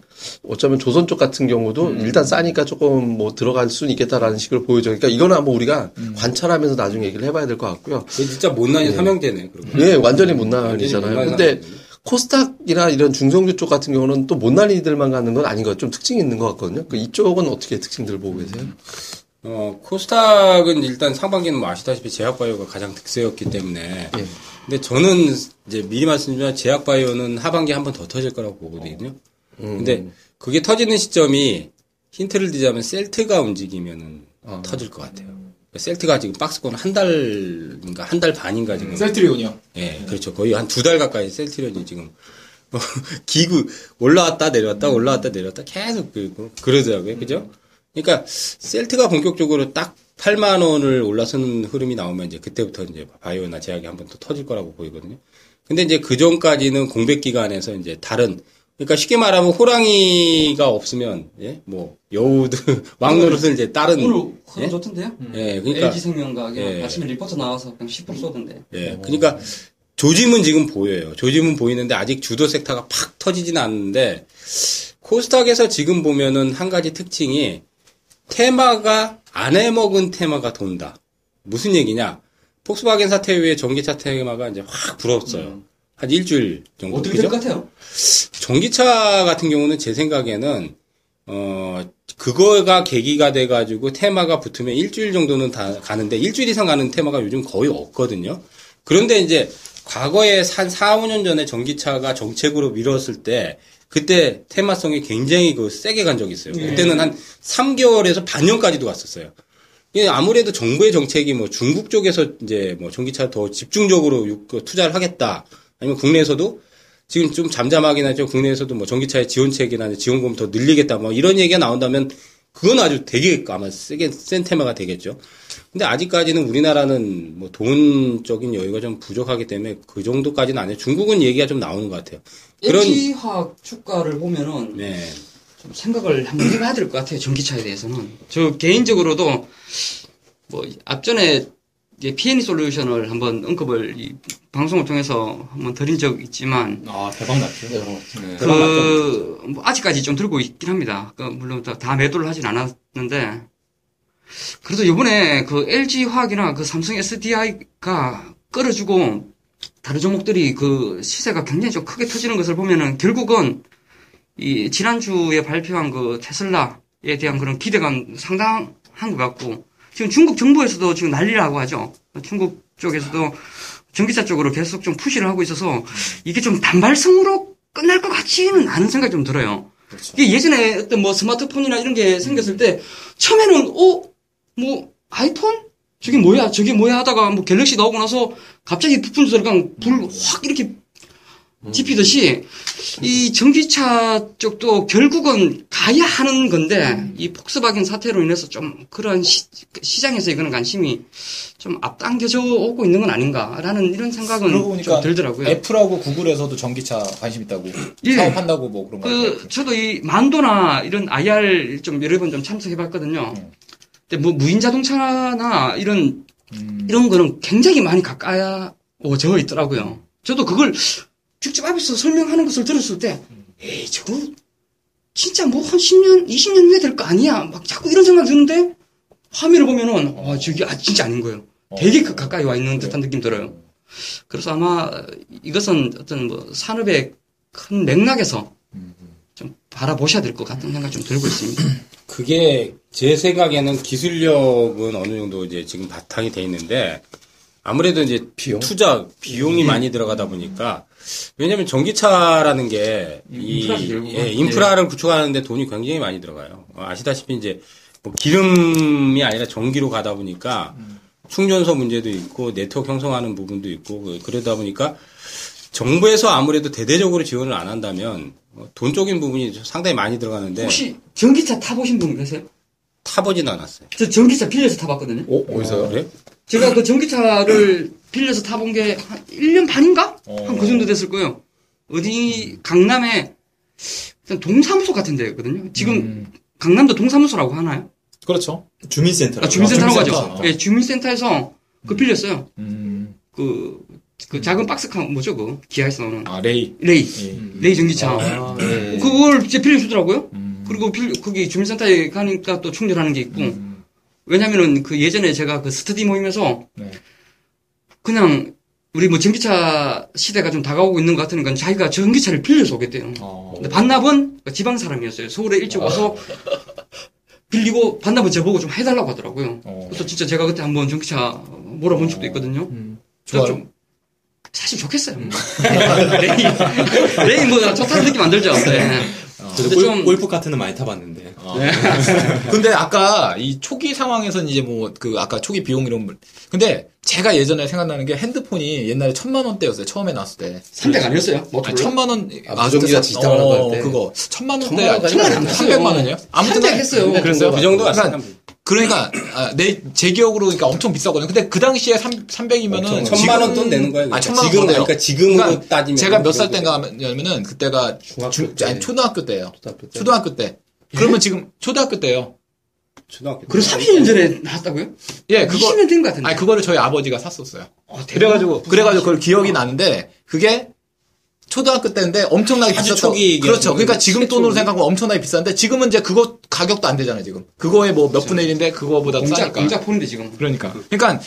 어쩌면 조선 쪽 같은 경우도 일단 싸니까 조금 뭐 들어갈 수는 있겠다라는 식으로 보여져. 그러니까 이거는 한번 우리가 관찰하면서 나중에 얘기를 해봐야 될 것 같고요. 진짜 못난이 삼형제네. 그러고. 예, 완전히 못난이잖아요. 근데 못난이 코스닥이나 이런 중성주 쪽 같은 경우는 또 못난 이들만 가는 건 아닌 것. 좀 특징이 있는 것 같거든요. 그 이쪽은 어떻게 특징들을 보고 계세요? 어, 코스닥은 일단 상반기는 뭐 아시다시피 제약바이오가 가장 득세였기 때문에. 예. 근데 저는 이제 미리 말씀드리면 제약바이오는 하반기에 한번 더 터질 거라고 보거든요. 근데 그게 터지는 시점이 힌트를 드자면 셀트가 움직이면은 터질 것 같아요. 셀트가 지금 박스권 한 달인가 한 달 반인가 지금 셀트리온이요. 예, 그렇죠. 거의 한 두 달 가까이 셀트리온이 지금 뭐 기구 올라왔다 내려왔다 올라왔다 내려왔다 계속 그 그러더라고요. 그죠? 그러니까 셀트가 본격적으로 딱 8만 원을 올라서는 흐름이 나오면 이제 그때부터 이제 바이오나 제약이 한번 또 터질 거라고 보이거든요. 근데 이제 그 전까지는 공백 기간에서 이제 다른 그러니까 쉽게 말하면 호랑이가 없으면 예? 뭐 여우들 왕노릇을 이제 다른 오늘 예? 좋던데요? 예, 그러니까 LG생명과 예. 아침에 리포터 나와서 그냥 10% 쏘던데. 예, 그러니까 조짐은 지금 보여요. 조짐은 보이는데 아직 주도 섹터가 팍 터지진 않는데 코스닥에서 지금 보면은 한 가지 특징이 테마가 안 해먹은 테마가 돈다. 무슨 얘기냐? 폭스바겐 사태 이후에 전기차 테마가 이제 확 불었어요. 한 일주일 정도. 어떻게? 될 것 같아요? 전기차 같은 경우는 제 생각에는 어 그거가 계기가 돼가지고 테마가 붙으면 일주일 정도는 다 가는데 일주일 이상 가는 테마가 요즘 거의 없거든요. 그런데 이제 과거에 한 4, 5년 전에 전기차가 정책으로 밀었을 때 그때 테마성이 굉장히 그 세게 간 적이 있어요. 그때는 한 3개월에서 반년까지도 갔었어요. 아무래도 정부의 정책이 뭐 중국 쪽에서 이제 뭐 전기차 더 집중적으로 유- 그 투자를 하겠다. 아니면 국내에서도 지금 좀 잠잠하긴 하죠. 국내에서도 뭐 전기차의 지원책이나 지원금 더 늘리겠다. 뭐 이런 얘기가 나온다면 그건 아주 되게 아마 세게 센 테마가 되겠죠. 근데 아직까지는 우리나라는 뭐 돈적인 여유가 좀 부족하기 때문에 그 정도까지는 아니에요. 중국은 얘기가 좀 나오는 것 같아요. 그런 LG화학 주가를 보면은 네. 좀 생각을 한번 해봐야 될 것 같아요. 전기차에 대해서는. 저 개인적으로도 뭐 앞전에 이제 P&E 솔루션을 한번 언급을 이 방송을 통해서 한번 드린 적 있지만 아 대박 났죠. 네. 그, 뭐 아직까지 좀 들고 있긴 합니다. 그 물론 다, 다 매도를 하진 않았는데, 그래도 요번에 그 LG 화학이나 그 삼성 SDI가 끌어주고, 다른 종목들이 그 시세가 굉장히 좀 크게 터지는 것을 보면은 결국은 이 지난주에 발표한 그 테슬라에 대한 그런 기대감 상당한 것 같고, 지금 중국 정부에서도 지금 난리라고 하죠. 중국 쪽에서도 전기차 쪽으로 계속 좀 푸시를 하고 있어서 이게 좀 단발성으로 끝날 것 같지는 않은 생각이 좀 들어요. 이게 예전에 어떤 뭐 스마트폰이나 이런 게 생겼을 때 처음에는 어? 뭐 아이폰? 저게 뭐야? 저게 뭐야? 하다가 뭐 갤럭시 나오고 나서 갑자기 부품 조절강 불확 이렇게 지피듯이 이 전기차 쪽도 결국은 가야 하는 건데 이 폭스바겐 사태로 인해서 좀 그런 시, 장에서 이거는 관심이 좀 앞당겨져 오고 있는 건 아닌가라는 이런 생각은 좀 들더라고요. 애플하고 구글에서도 전기차 관심 있다고 예. 사업한다고 뭐 그런 거. 그 저도 이 만도나 이런 IR 좀 여러 번 좀 참석해봤거든요. 근데 뭐 무인 자동차나 이런 음. 이런 거는 굉장히 많이 가까워져 있더라고요. 저도 그걸 직접 앞에서 설명하는 것을 들었을 때, 에이, 저거, 진짜 뭐 한 10년, 20년 후에 될 거 아니야. 막 자꾸 이런 생각 드는데, 화면을 보면은, 아, 저게 아, 진짜 아닌 거예요. 되게 그 가까이 와 있는 듯한 느낌 들어요. 그래서 아마 이것은 어떤 뭐 산업의 큰 맥락에서 좀 바라보셔야 될 것 같은 생각 좀 들고 있습니다. 그게 제 생각에는 기술력은 어느 정도 이제 지금 바탕이 돼 있는데 아무래도 이제 비용? 투자 비용이 많이 들어가다 보니까 왜냐하면 전기차라는 게 이. 예, 인프라를 구축하는데 돈이 굉장히 많이 들어가요. 어, 아시다시피 이제 뭐 기름이 아니라 전기로 가다 보니까 충전소 문제도 있고 네트워크 형성하는 부분도 있고 그- 그러다 보니까 정부에서 아무래도 대대적으로 지원을 안 한다면 어, 돈적인 부분이 상당히 많이 들어가는데 혹시 전기차 타보신 분 계세요? 타보진 않았어요. 저 전기차 빌려서 타봤거든요. 어, 어디서요? 그래? 제가 그 전기차를 빌려서 타본 게 한 1년 반인가? 한 그 정도 됐을 거예요. 어디, 강남에, 동사무소 같은 데였거든요. 지금, 강남도 동사무소라고 하나요? 그렇죠. 주민센터. 아, 주민센터라고 주민센터. 하죠. 예, 주민센터에서 그 빌렸어요. 음. 그, 그 작은 박스카, 뭐죠, 그, 기아에서 나오는. 아 레이. 레이. 예. 레이 전기차. 아, 네. 그걸 이제 빌려주더라고요. 음. 그리고 빌, 거기 주민센터에 가니까 또 충전하는 게 있고. 왜냐면은 그 예전에 제가 그 스터디 모임에서 네. 그냥 우리 뭐 전기차 시대가 좀 다가오고 있는 것 같으니까 자기가 전기차를 빌려서 오겠대요. 어. 근데 반납은 그 지방 사람이었어요. 서울에 일찍 와서 빌리고 반납은 저보고 좀 해달라고 하더라고요. 어. 그래서 진짜 제가 그때 한번 전기차 몰아본 적도 있거든요. 음. 좋아요. 좀 사실 좋겠어요. 레이, 레이 뭐 좋다는 느낌 안 들죠. 네. 저도 근데 골, 좀- 골프 카트는 많이 타봤는데. 근데 아까 이 초기 상황에서는 이제 뭐 그 아까 초기 비용 이런 분. 근데 제가 예전에 생각나는 게 핸드폰이 옛날에 천만 원대였어요. 처음에 나왔을 때. 300 아니었어요? 아니, 모토로라? 천만 원. 아, 무전기가 디지털 때? 그거. 천만 원대. 천만 안 원, 됐어요. 300만 원이요? 아무튼 300 했어요. 그랬어요. 그 정도 그러니까, 갔어요. 그러니까, 아, 내, 제 기억으로 그러니까 엄청 비싸거든요. 근데 그 당시에 3, 300이면은. 엄청 천만 원 돈 내는 거예요. 아, 그러니까 천만 원 지금 돈 내요. 그러니까 지금으로 그러니까 따지면 제가 몇 살 때인가 하면은 그때가 중학교 중, 때. 아니, 초등학교 때예요. 초등학교 때. 초등학교 때. 그러면 지금 초등학교 때예요. 초등학교. 그래 30년 전에 나왔다고요? 예, 그거 20년 된 것 같은데. 아니 그거를 저희 아버지가 샀었어요. 아, 대박. 그래 가지고 그래 가지고 그걸 기억이 나는데 그게 초등학교 때인데 엄청나게 얘기하는 그렇죠. 그러니까. 지금 돈으로 생각하면 엄청나게 비싼데 지금은 이제 그거 가격도 안 되잖아요. 지금 그거에 뭐 몇 분의 1인데 그거보다 공작 싸니까. 공작 폰인데 지금. 그러니까. 그러니까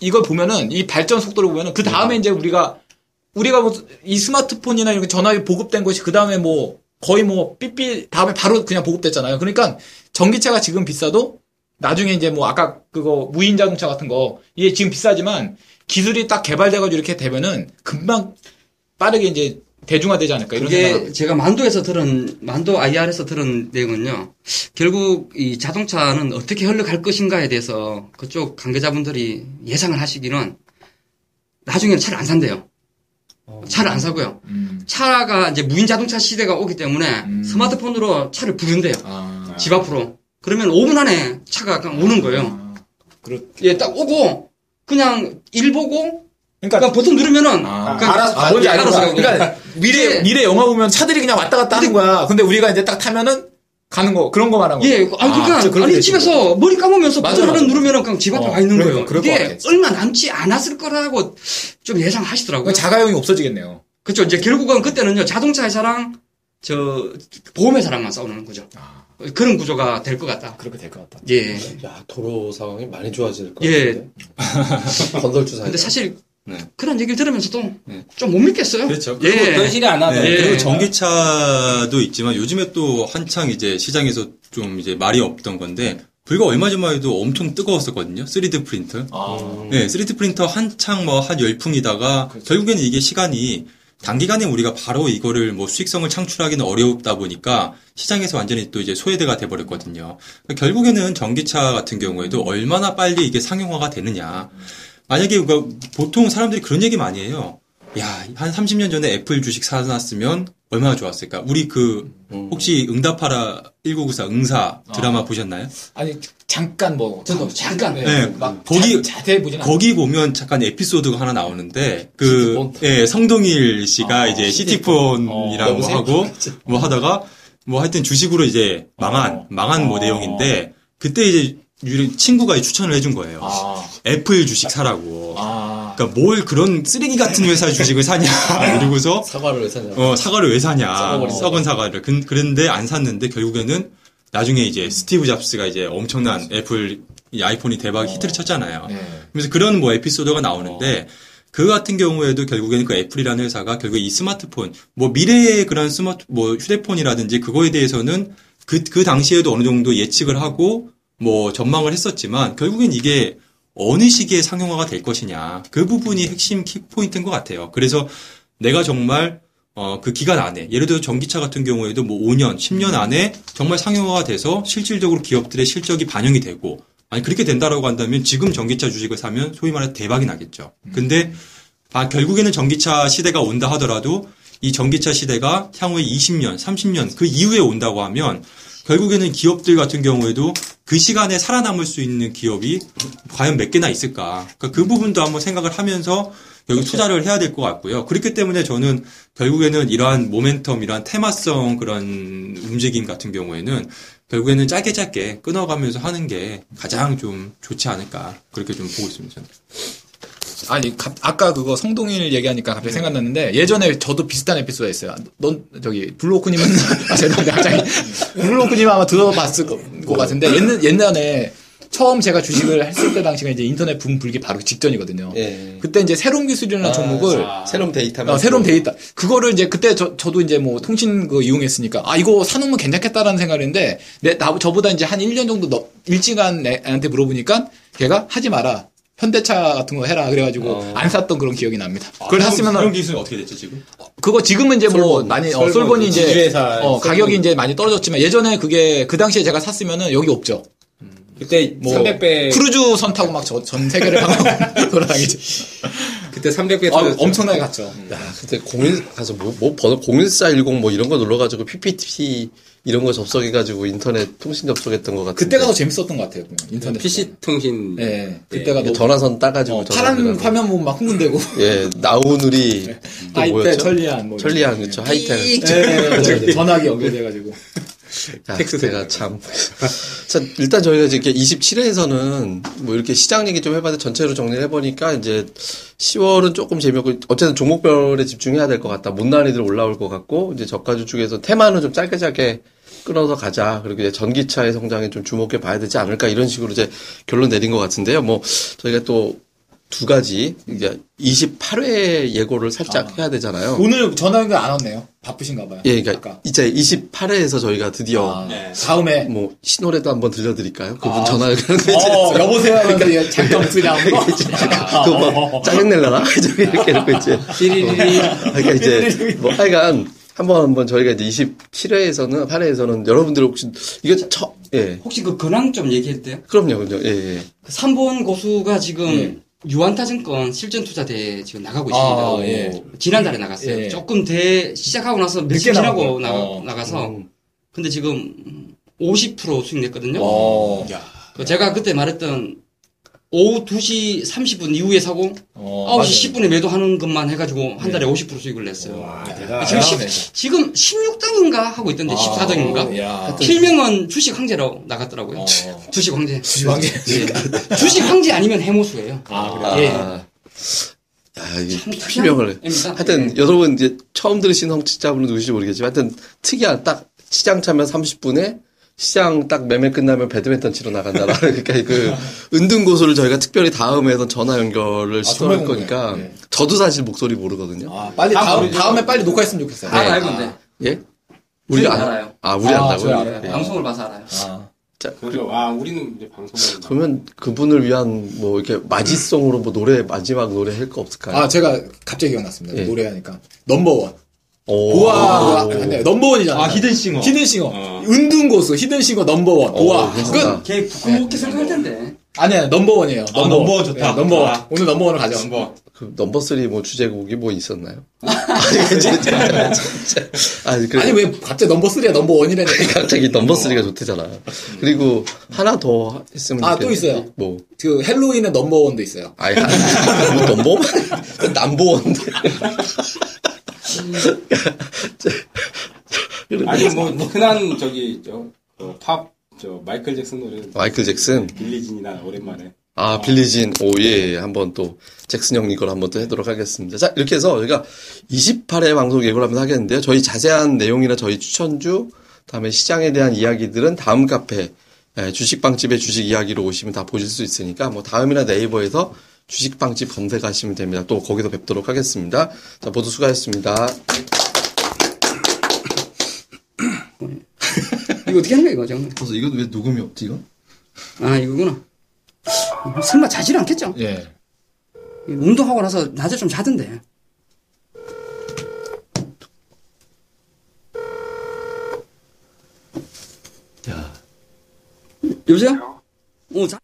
이걸 보면은 이 발전 속도를 보면은 그 다음에 이제 우리가 우리가 뭐 이 스마트폰이나 이런 전화기 보급된 것이 그 다음에 뭐 거의 뭐 삐삐 다음에 바로 그냥 보급됐잖아요. 그러니까 전기차가 지금 비싸도 나중에 이제 뭐 아까 그거 무인 자동차 같은 거 이게 지금 비싸지만 기술이 딱 개발돼가지고 이렇게 되면은 금방 빠르게 이제 대중화되지 않을까 이런 그게 생각. 제가 만도에서 들은 만도 IR에서 들은 내용은요. 결국 이 자동차는 어떻게 흘러갈 것인가에 대해서 그쪽 관계자분들이 예상을 하시기는 나중에는 차를 안 산대요. 차를 안 사고요. 음. 차가 이제 무인 자동차 시대가 오기 때문에 음. 스마트폰으로 차를 부른대요. 아, 집 앞으로. 그러면 5분 안에 차가 그냥 오는 거예요. 아, 그렇. 예, 딱 오고 그냥 일 보고 그러니까 그냥 버튼 누르면은 아, 그냥 알아서 아, 뭔지. 알아서 그러니까 미래 예. 미래 영화 보면 차들이 그냥 왔다 갔다 하는 거야. 근데 우리가 이제 딱 타면은 가는 거 그런 거 말하는 거. 예, 아니, 그러니까, 아니, 되지. 집에서 머리 감으면서 버튼 하나. 누르면은 그냥 집 앞에 어, 와 있는 그러니까 거예요. 이게. 얼마 남지 않았을 거라고 좀 예상하시더라고요. 그러니까 자가용이 없어지겠네요. 그렇죠. 이제 결국은 그때는요, 자동차 회사랑, 저, 보험 회사랑만 싸우는 거죠. 아. 그런 구조가 될 것 같다. 그렇게 될 것 같다. 예. 야, 도로 상황이 많이 좋아질 것 예. 같은데. 건설주 사이. 근데 사실, 네. 그런 얘기를 들으면서도 네. 좀못 믿겠어요. 그렇죠. 예. 현실이 안 하더라고요. 네, 예. 그리고 전기차도 있지만 요즘에 또 한창 이제 시장에서 좀 이제 말이 없던 건데 불과 얼마 전만 해도 엄청 뜨거웠었거든요. 3D 프린터. 아, 네, 3D 프린터 한창 뭐 한 열풍이다가 결국에는 이게 시간이 단기간에 우리가 바로 이거를 뭐 수익성을 창출하기는 어렵다 보니까 시장에서 완전히 또 이제 소외대가 돼버렸거든요. 그러니까 결국에는 전기차 같은 경우에도 얼마나 빨리 이게 상용화가 되느냐. 만약에 우리가 보통 사람들이 그런 얘기 많이 해요. 야, 한 30년 전에 애플 주식 사놨으면 얼마나 좋았을까? 우리 그 혹시 응답하라 1994 응사 드라마 보셨나요? 아니 잠깐 뭐 저도 잠깐. 네, 막 거기- 자, 보진. 거기 보면 잠깐 에피소드가 하나 나오는데 그 시티폰? 예, 성동일 씨가 아, 이제 시티폰. 시티폰이라고 여보세요? 하고 뭐 하다가 뭐 하여튼 주식으로 이제 망한 어. 망한 뭐 어. 내용인데 그때 이제 유리- 친구가 추천을 해준 거예요. 아, 애플 주식 사라고. 아, 그러니까 뭘 그런 쓰레기 같은 회사 주식을 사냐 이러고서 사과를 왜 사냐. 어, 사과를 왜 사냐. 썩은 사과를. 그, 그런데 안 샀는데 결국에는 나중에 이제 스티브 잡스가 이제 엄청난 애플 이 아이폰이 대박 히트를 쳤잖아요. 네. 그래서 그런 뭐 에피소드가 나오는데 그 같은 경우에도 결국에는 그 애플이라는 회사가 결국 이 스마트폰 뭐 미래의 그런 스마트 뭐 휴대폰이라든지 그거에 대해서는 그, 그 당시에도 어느 정도 예측을 하고 뭐 전망을 했었지만 결국엔 이게 어느 시기에 상용화가 될 것이냐 그 부분이 핵심 키포인트인 것 같아요. 그래서 내가 정말 어, 그 기간 안에, 예를 들어 전기차 같은 경우에도 뭐 5년, 10년 안에 정말 상용화가 돼서 실질적으로 기업들의 실적이 반영이 되고, 아니, 그렇게 된다라고 한다면 지금 전기차 주식을 사면 소위 말해 대박이 나겠죠. 근데, 아, 결국에는 전기차 시대가 온다 하더라도 이 전기차 시대가 향후에 20년, 30년 그 이후에 온다고 하면 결국에는 기업들 같은 경우에도 그 시간에 살아남을 수 있는 기업이 과연 몇 개나 있을까. 그러니까 그 부분도 한번 생각을 하면서 여기 투자를 해야 될 것 같고요. 그렇기 때문에 저는 결국에는 이러한 모멘텀, 이러한 테마성 그런 움직임 같은 경우에는 결국에는 짧게 짧게 끊어가면서 하는 게 가장 좀 좋지 않을까. 그렇게 좀 보고 있습니다. 저는. 아니 가- 아까 그거 성동일 얘기하니까 갑자기 생각났는데 예전에 저도 비슷한 에피소드가 있어요. 넌 저기 블로크님은 아, 죄송합니다 갑자기 블로크님 아마 들어봤을 거- 것 같은데 옛날 옛날에 처음 제가 주식을 했을 때 당시가 이제 인터넷 붐 불기 바로 직전이거든요. 예. 그때 이제 새롬기술이라는 아, 종목을 새롬 데이터. 어, 새롬 데이터. 그거를 이제 그때 저, 저도 이제 뭐 통신 그 이용했으니까, 아, 이거 사놓으면 괜찮겠다라는 생각을 했는데, 내, 나, 저보다 이제 한 1년 정도 너, 일찍한 애한테 물어보니까, 걔가 하지 마라. 현대차 같은 거 해라 그래가지고 안 샀던 그런 기억이 납니다. 그걸 그런 샀으면은 기술은 어떻게 됐죠 지금? 그거 지금은 이제 뭐 솔본, 많이 어, 솔본, 솔본이 이제 지주회사 어, 솔본. 가격이 이제 많이 떨어졌지만 예전에 그게 그 당시에 제가 샀으면은 여기 없죠. 그때 뭐 300배 크루즈 선 타고 막 전 세계를 방황 돌아다니죠. 그때 300배 어, 터졌죠. 엄청나게 갔죠. 야, 그때 01 가서 뭐, 뭐 번호 01410 뭐 이런 거 눌러 가지고 PPT 이런 거 접속해가지고 인터넷 통신 접속했던 것 같은데. 그때가 더 재밌었던 것 같아요. 인터넷. PC 통신 예, 그때가 이게 너무 전화선 따가지고 어, 파란. 화면 보면 막 흥분되고 예, 나우누리 또 하이페 뭐였죠? 천리안 뭐 천리안 그쵸 하이텔. 예, 예, 전화기 연결돼가지고 야, 제가 참. 자, 일단 저희가 이제 이렇게 27회에서는 뭐 이렇게 시장 얘기 좀 해봤는데 전체로 정리를 해보니까 이제 10월은 조금 재미없고 어쨌든 종목별에 집중해야 될 것 같다. 못난이들 올라올 것 같고 이제 저가주 쪽에서 테마는 좀 짧게 짧게 끊어서 가자. 그리고 이제 전기차의 성장에 좀 주목해 봐야 되지 않을까 이런 식으로 이제 결론 내린 것 같은데요. 뭐 저희가 또 두 가지 이제 28회 예고를 살짝 해야 되잖아요. 오늘 전화 연결 안 왔네요. 바쁘신가 봐요. 예, 그러니까 아까. 이제 28회에서 저희가 드디어 아, 네. 다음에 뭐 신호래도 한번 들려드릴까요? 그분 아, 전화 연결하는 어, 여보세요 하면서 이제 잠깐 그냥 거. 그거 뭐 짜증 낼라나? 저기 이렇게 해놓고 이제 삐리리리. 그러니까 이제 뭐 하여간 한번 한번 저희가 이제 27회에서는 8회에서는 여러분들 혹시 이거 처 예. 혹시 그 근황 좀 얘기해도 돼요? 그럼요, 그럼요. 예, 예. 그 3번 고수가 지금 유한타증권 실전투자대에 지금 나가고 있습니다. 아, 예. 지난달에 나갔어요. 예. 조금 대 시작하고 나서 늦게 지나고. 나, 어. 나가서 음. 근데 지금 50% 수익 냈거든요. 어. 그 제가 그때 말했던 오후 2시 30분 이후에 사고 어, 9시 10분에 매도하는 것만 해가지고 한 달에 50% 수익을 냈어요. 와, 지금, 대단하네. 십- 지금 16등인가 하고 있던데 14등인가? 야. 필명은 주식 황제로 나갔더라고요. 어. 주식 황제. 주식 황제. 예. 주식 황제 아니면 해모수예요. 아, 그래요? 아, 예. 야, 이게 참 특이한 필명을. 하여튼 예. 여러분 이제 처음 들으신 홍치자분은 누구실지 모르겠지만 하여튼 특이한 딱 시장 차면 30분에 시장 딱 매매 끝나면 배드민턴 치러 나간다라. 그러니까 그 은둔 고수를 저희가 특별히 다음에서 전화 연결을 시도할 정말 거니까. 예. 저도 사실 목소리 모르거든요. 아, 빨리 아, 다음, 우리- 다음 에 빨리 녹화했으면 좋겠어요. 다 알고 있는데. 예? 우리 안- 알아요. 아, 우리 아, 안다고요? 예. 방송을 봐서 알아요. 아. 자, 그죠. 아, 우리는 이제 방송을. 그러면 그분을 위한 뭐 이렇게 마지송으로 뭐 노래 마지막 노래 할 거 없을까요? 아, 제가 갑자기 기억났습니다. 예. 노래하니까. 넘버원. 오. 보아. 네, 넘버원이잖아요. 아, 히든싱어. 히든싱어. 어. 은둔고수, 히든싱어 넘버원. 보아. 어. 끝. 걔 부끄럽게 생각할 텐데. 아니야, 넘버원이에요. 아, 넘버원 좋다. 네, 넘버원. 아. 오늘 넘버원을 가져. 넘버. 그 넘버 3뭐 주제곡이 뭐 있었나요? 아니, 진짜. 진짜. 아니, 그래. 아니, 왜 갑자기 넘버 3야, 넘버 1이라니. 갑자기 넘버 3가 좋대잖아. 그리고 하나 더 했으면 아, 또 좋겠는데. 있어요. 뭐. 그 헬로윈의 넘버 원도 있어요. 아니, 한- 뭐 넘버만? 남보원데. 아니, 뭐, 흔한 저기, 저, 어, 팝, 저, 마이클 잭슨 노래. 마이클 잭슨. 빌리진이나 오랜만에. 아, 빌리진. 오, 예, 예. 한번 또, 잭슨 형님 걸 한번 또 해도록 하겠습니다. 자, 이렇게 해서 저희가 28회 방송 예고를 한번 하겠는데요. 저희 자세한 내용이나 저희 추천주, 다음에 시장에 대한 이야기들은 다음 카페, 예, 주식빵집의 주식 이야기로 오시면 다 보실 수 있으니까, 뭐, 다음이나 네이버에서 주식빵집 검색하시면 됩니다. 또 거기서 뵙도록 하겠습니다. 자, 모두 수고하셨습니다. 이거 어떻게 하는 거야, 이거 정말. 그래서 이건 왜 녹음이 없지, 이건? 아, 이거구나. 설마 자질 않겠죠? 예. 운동하고 나서 낮에 좀 자던데. 야. 여보세요? 어, 자.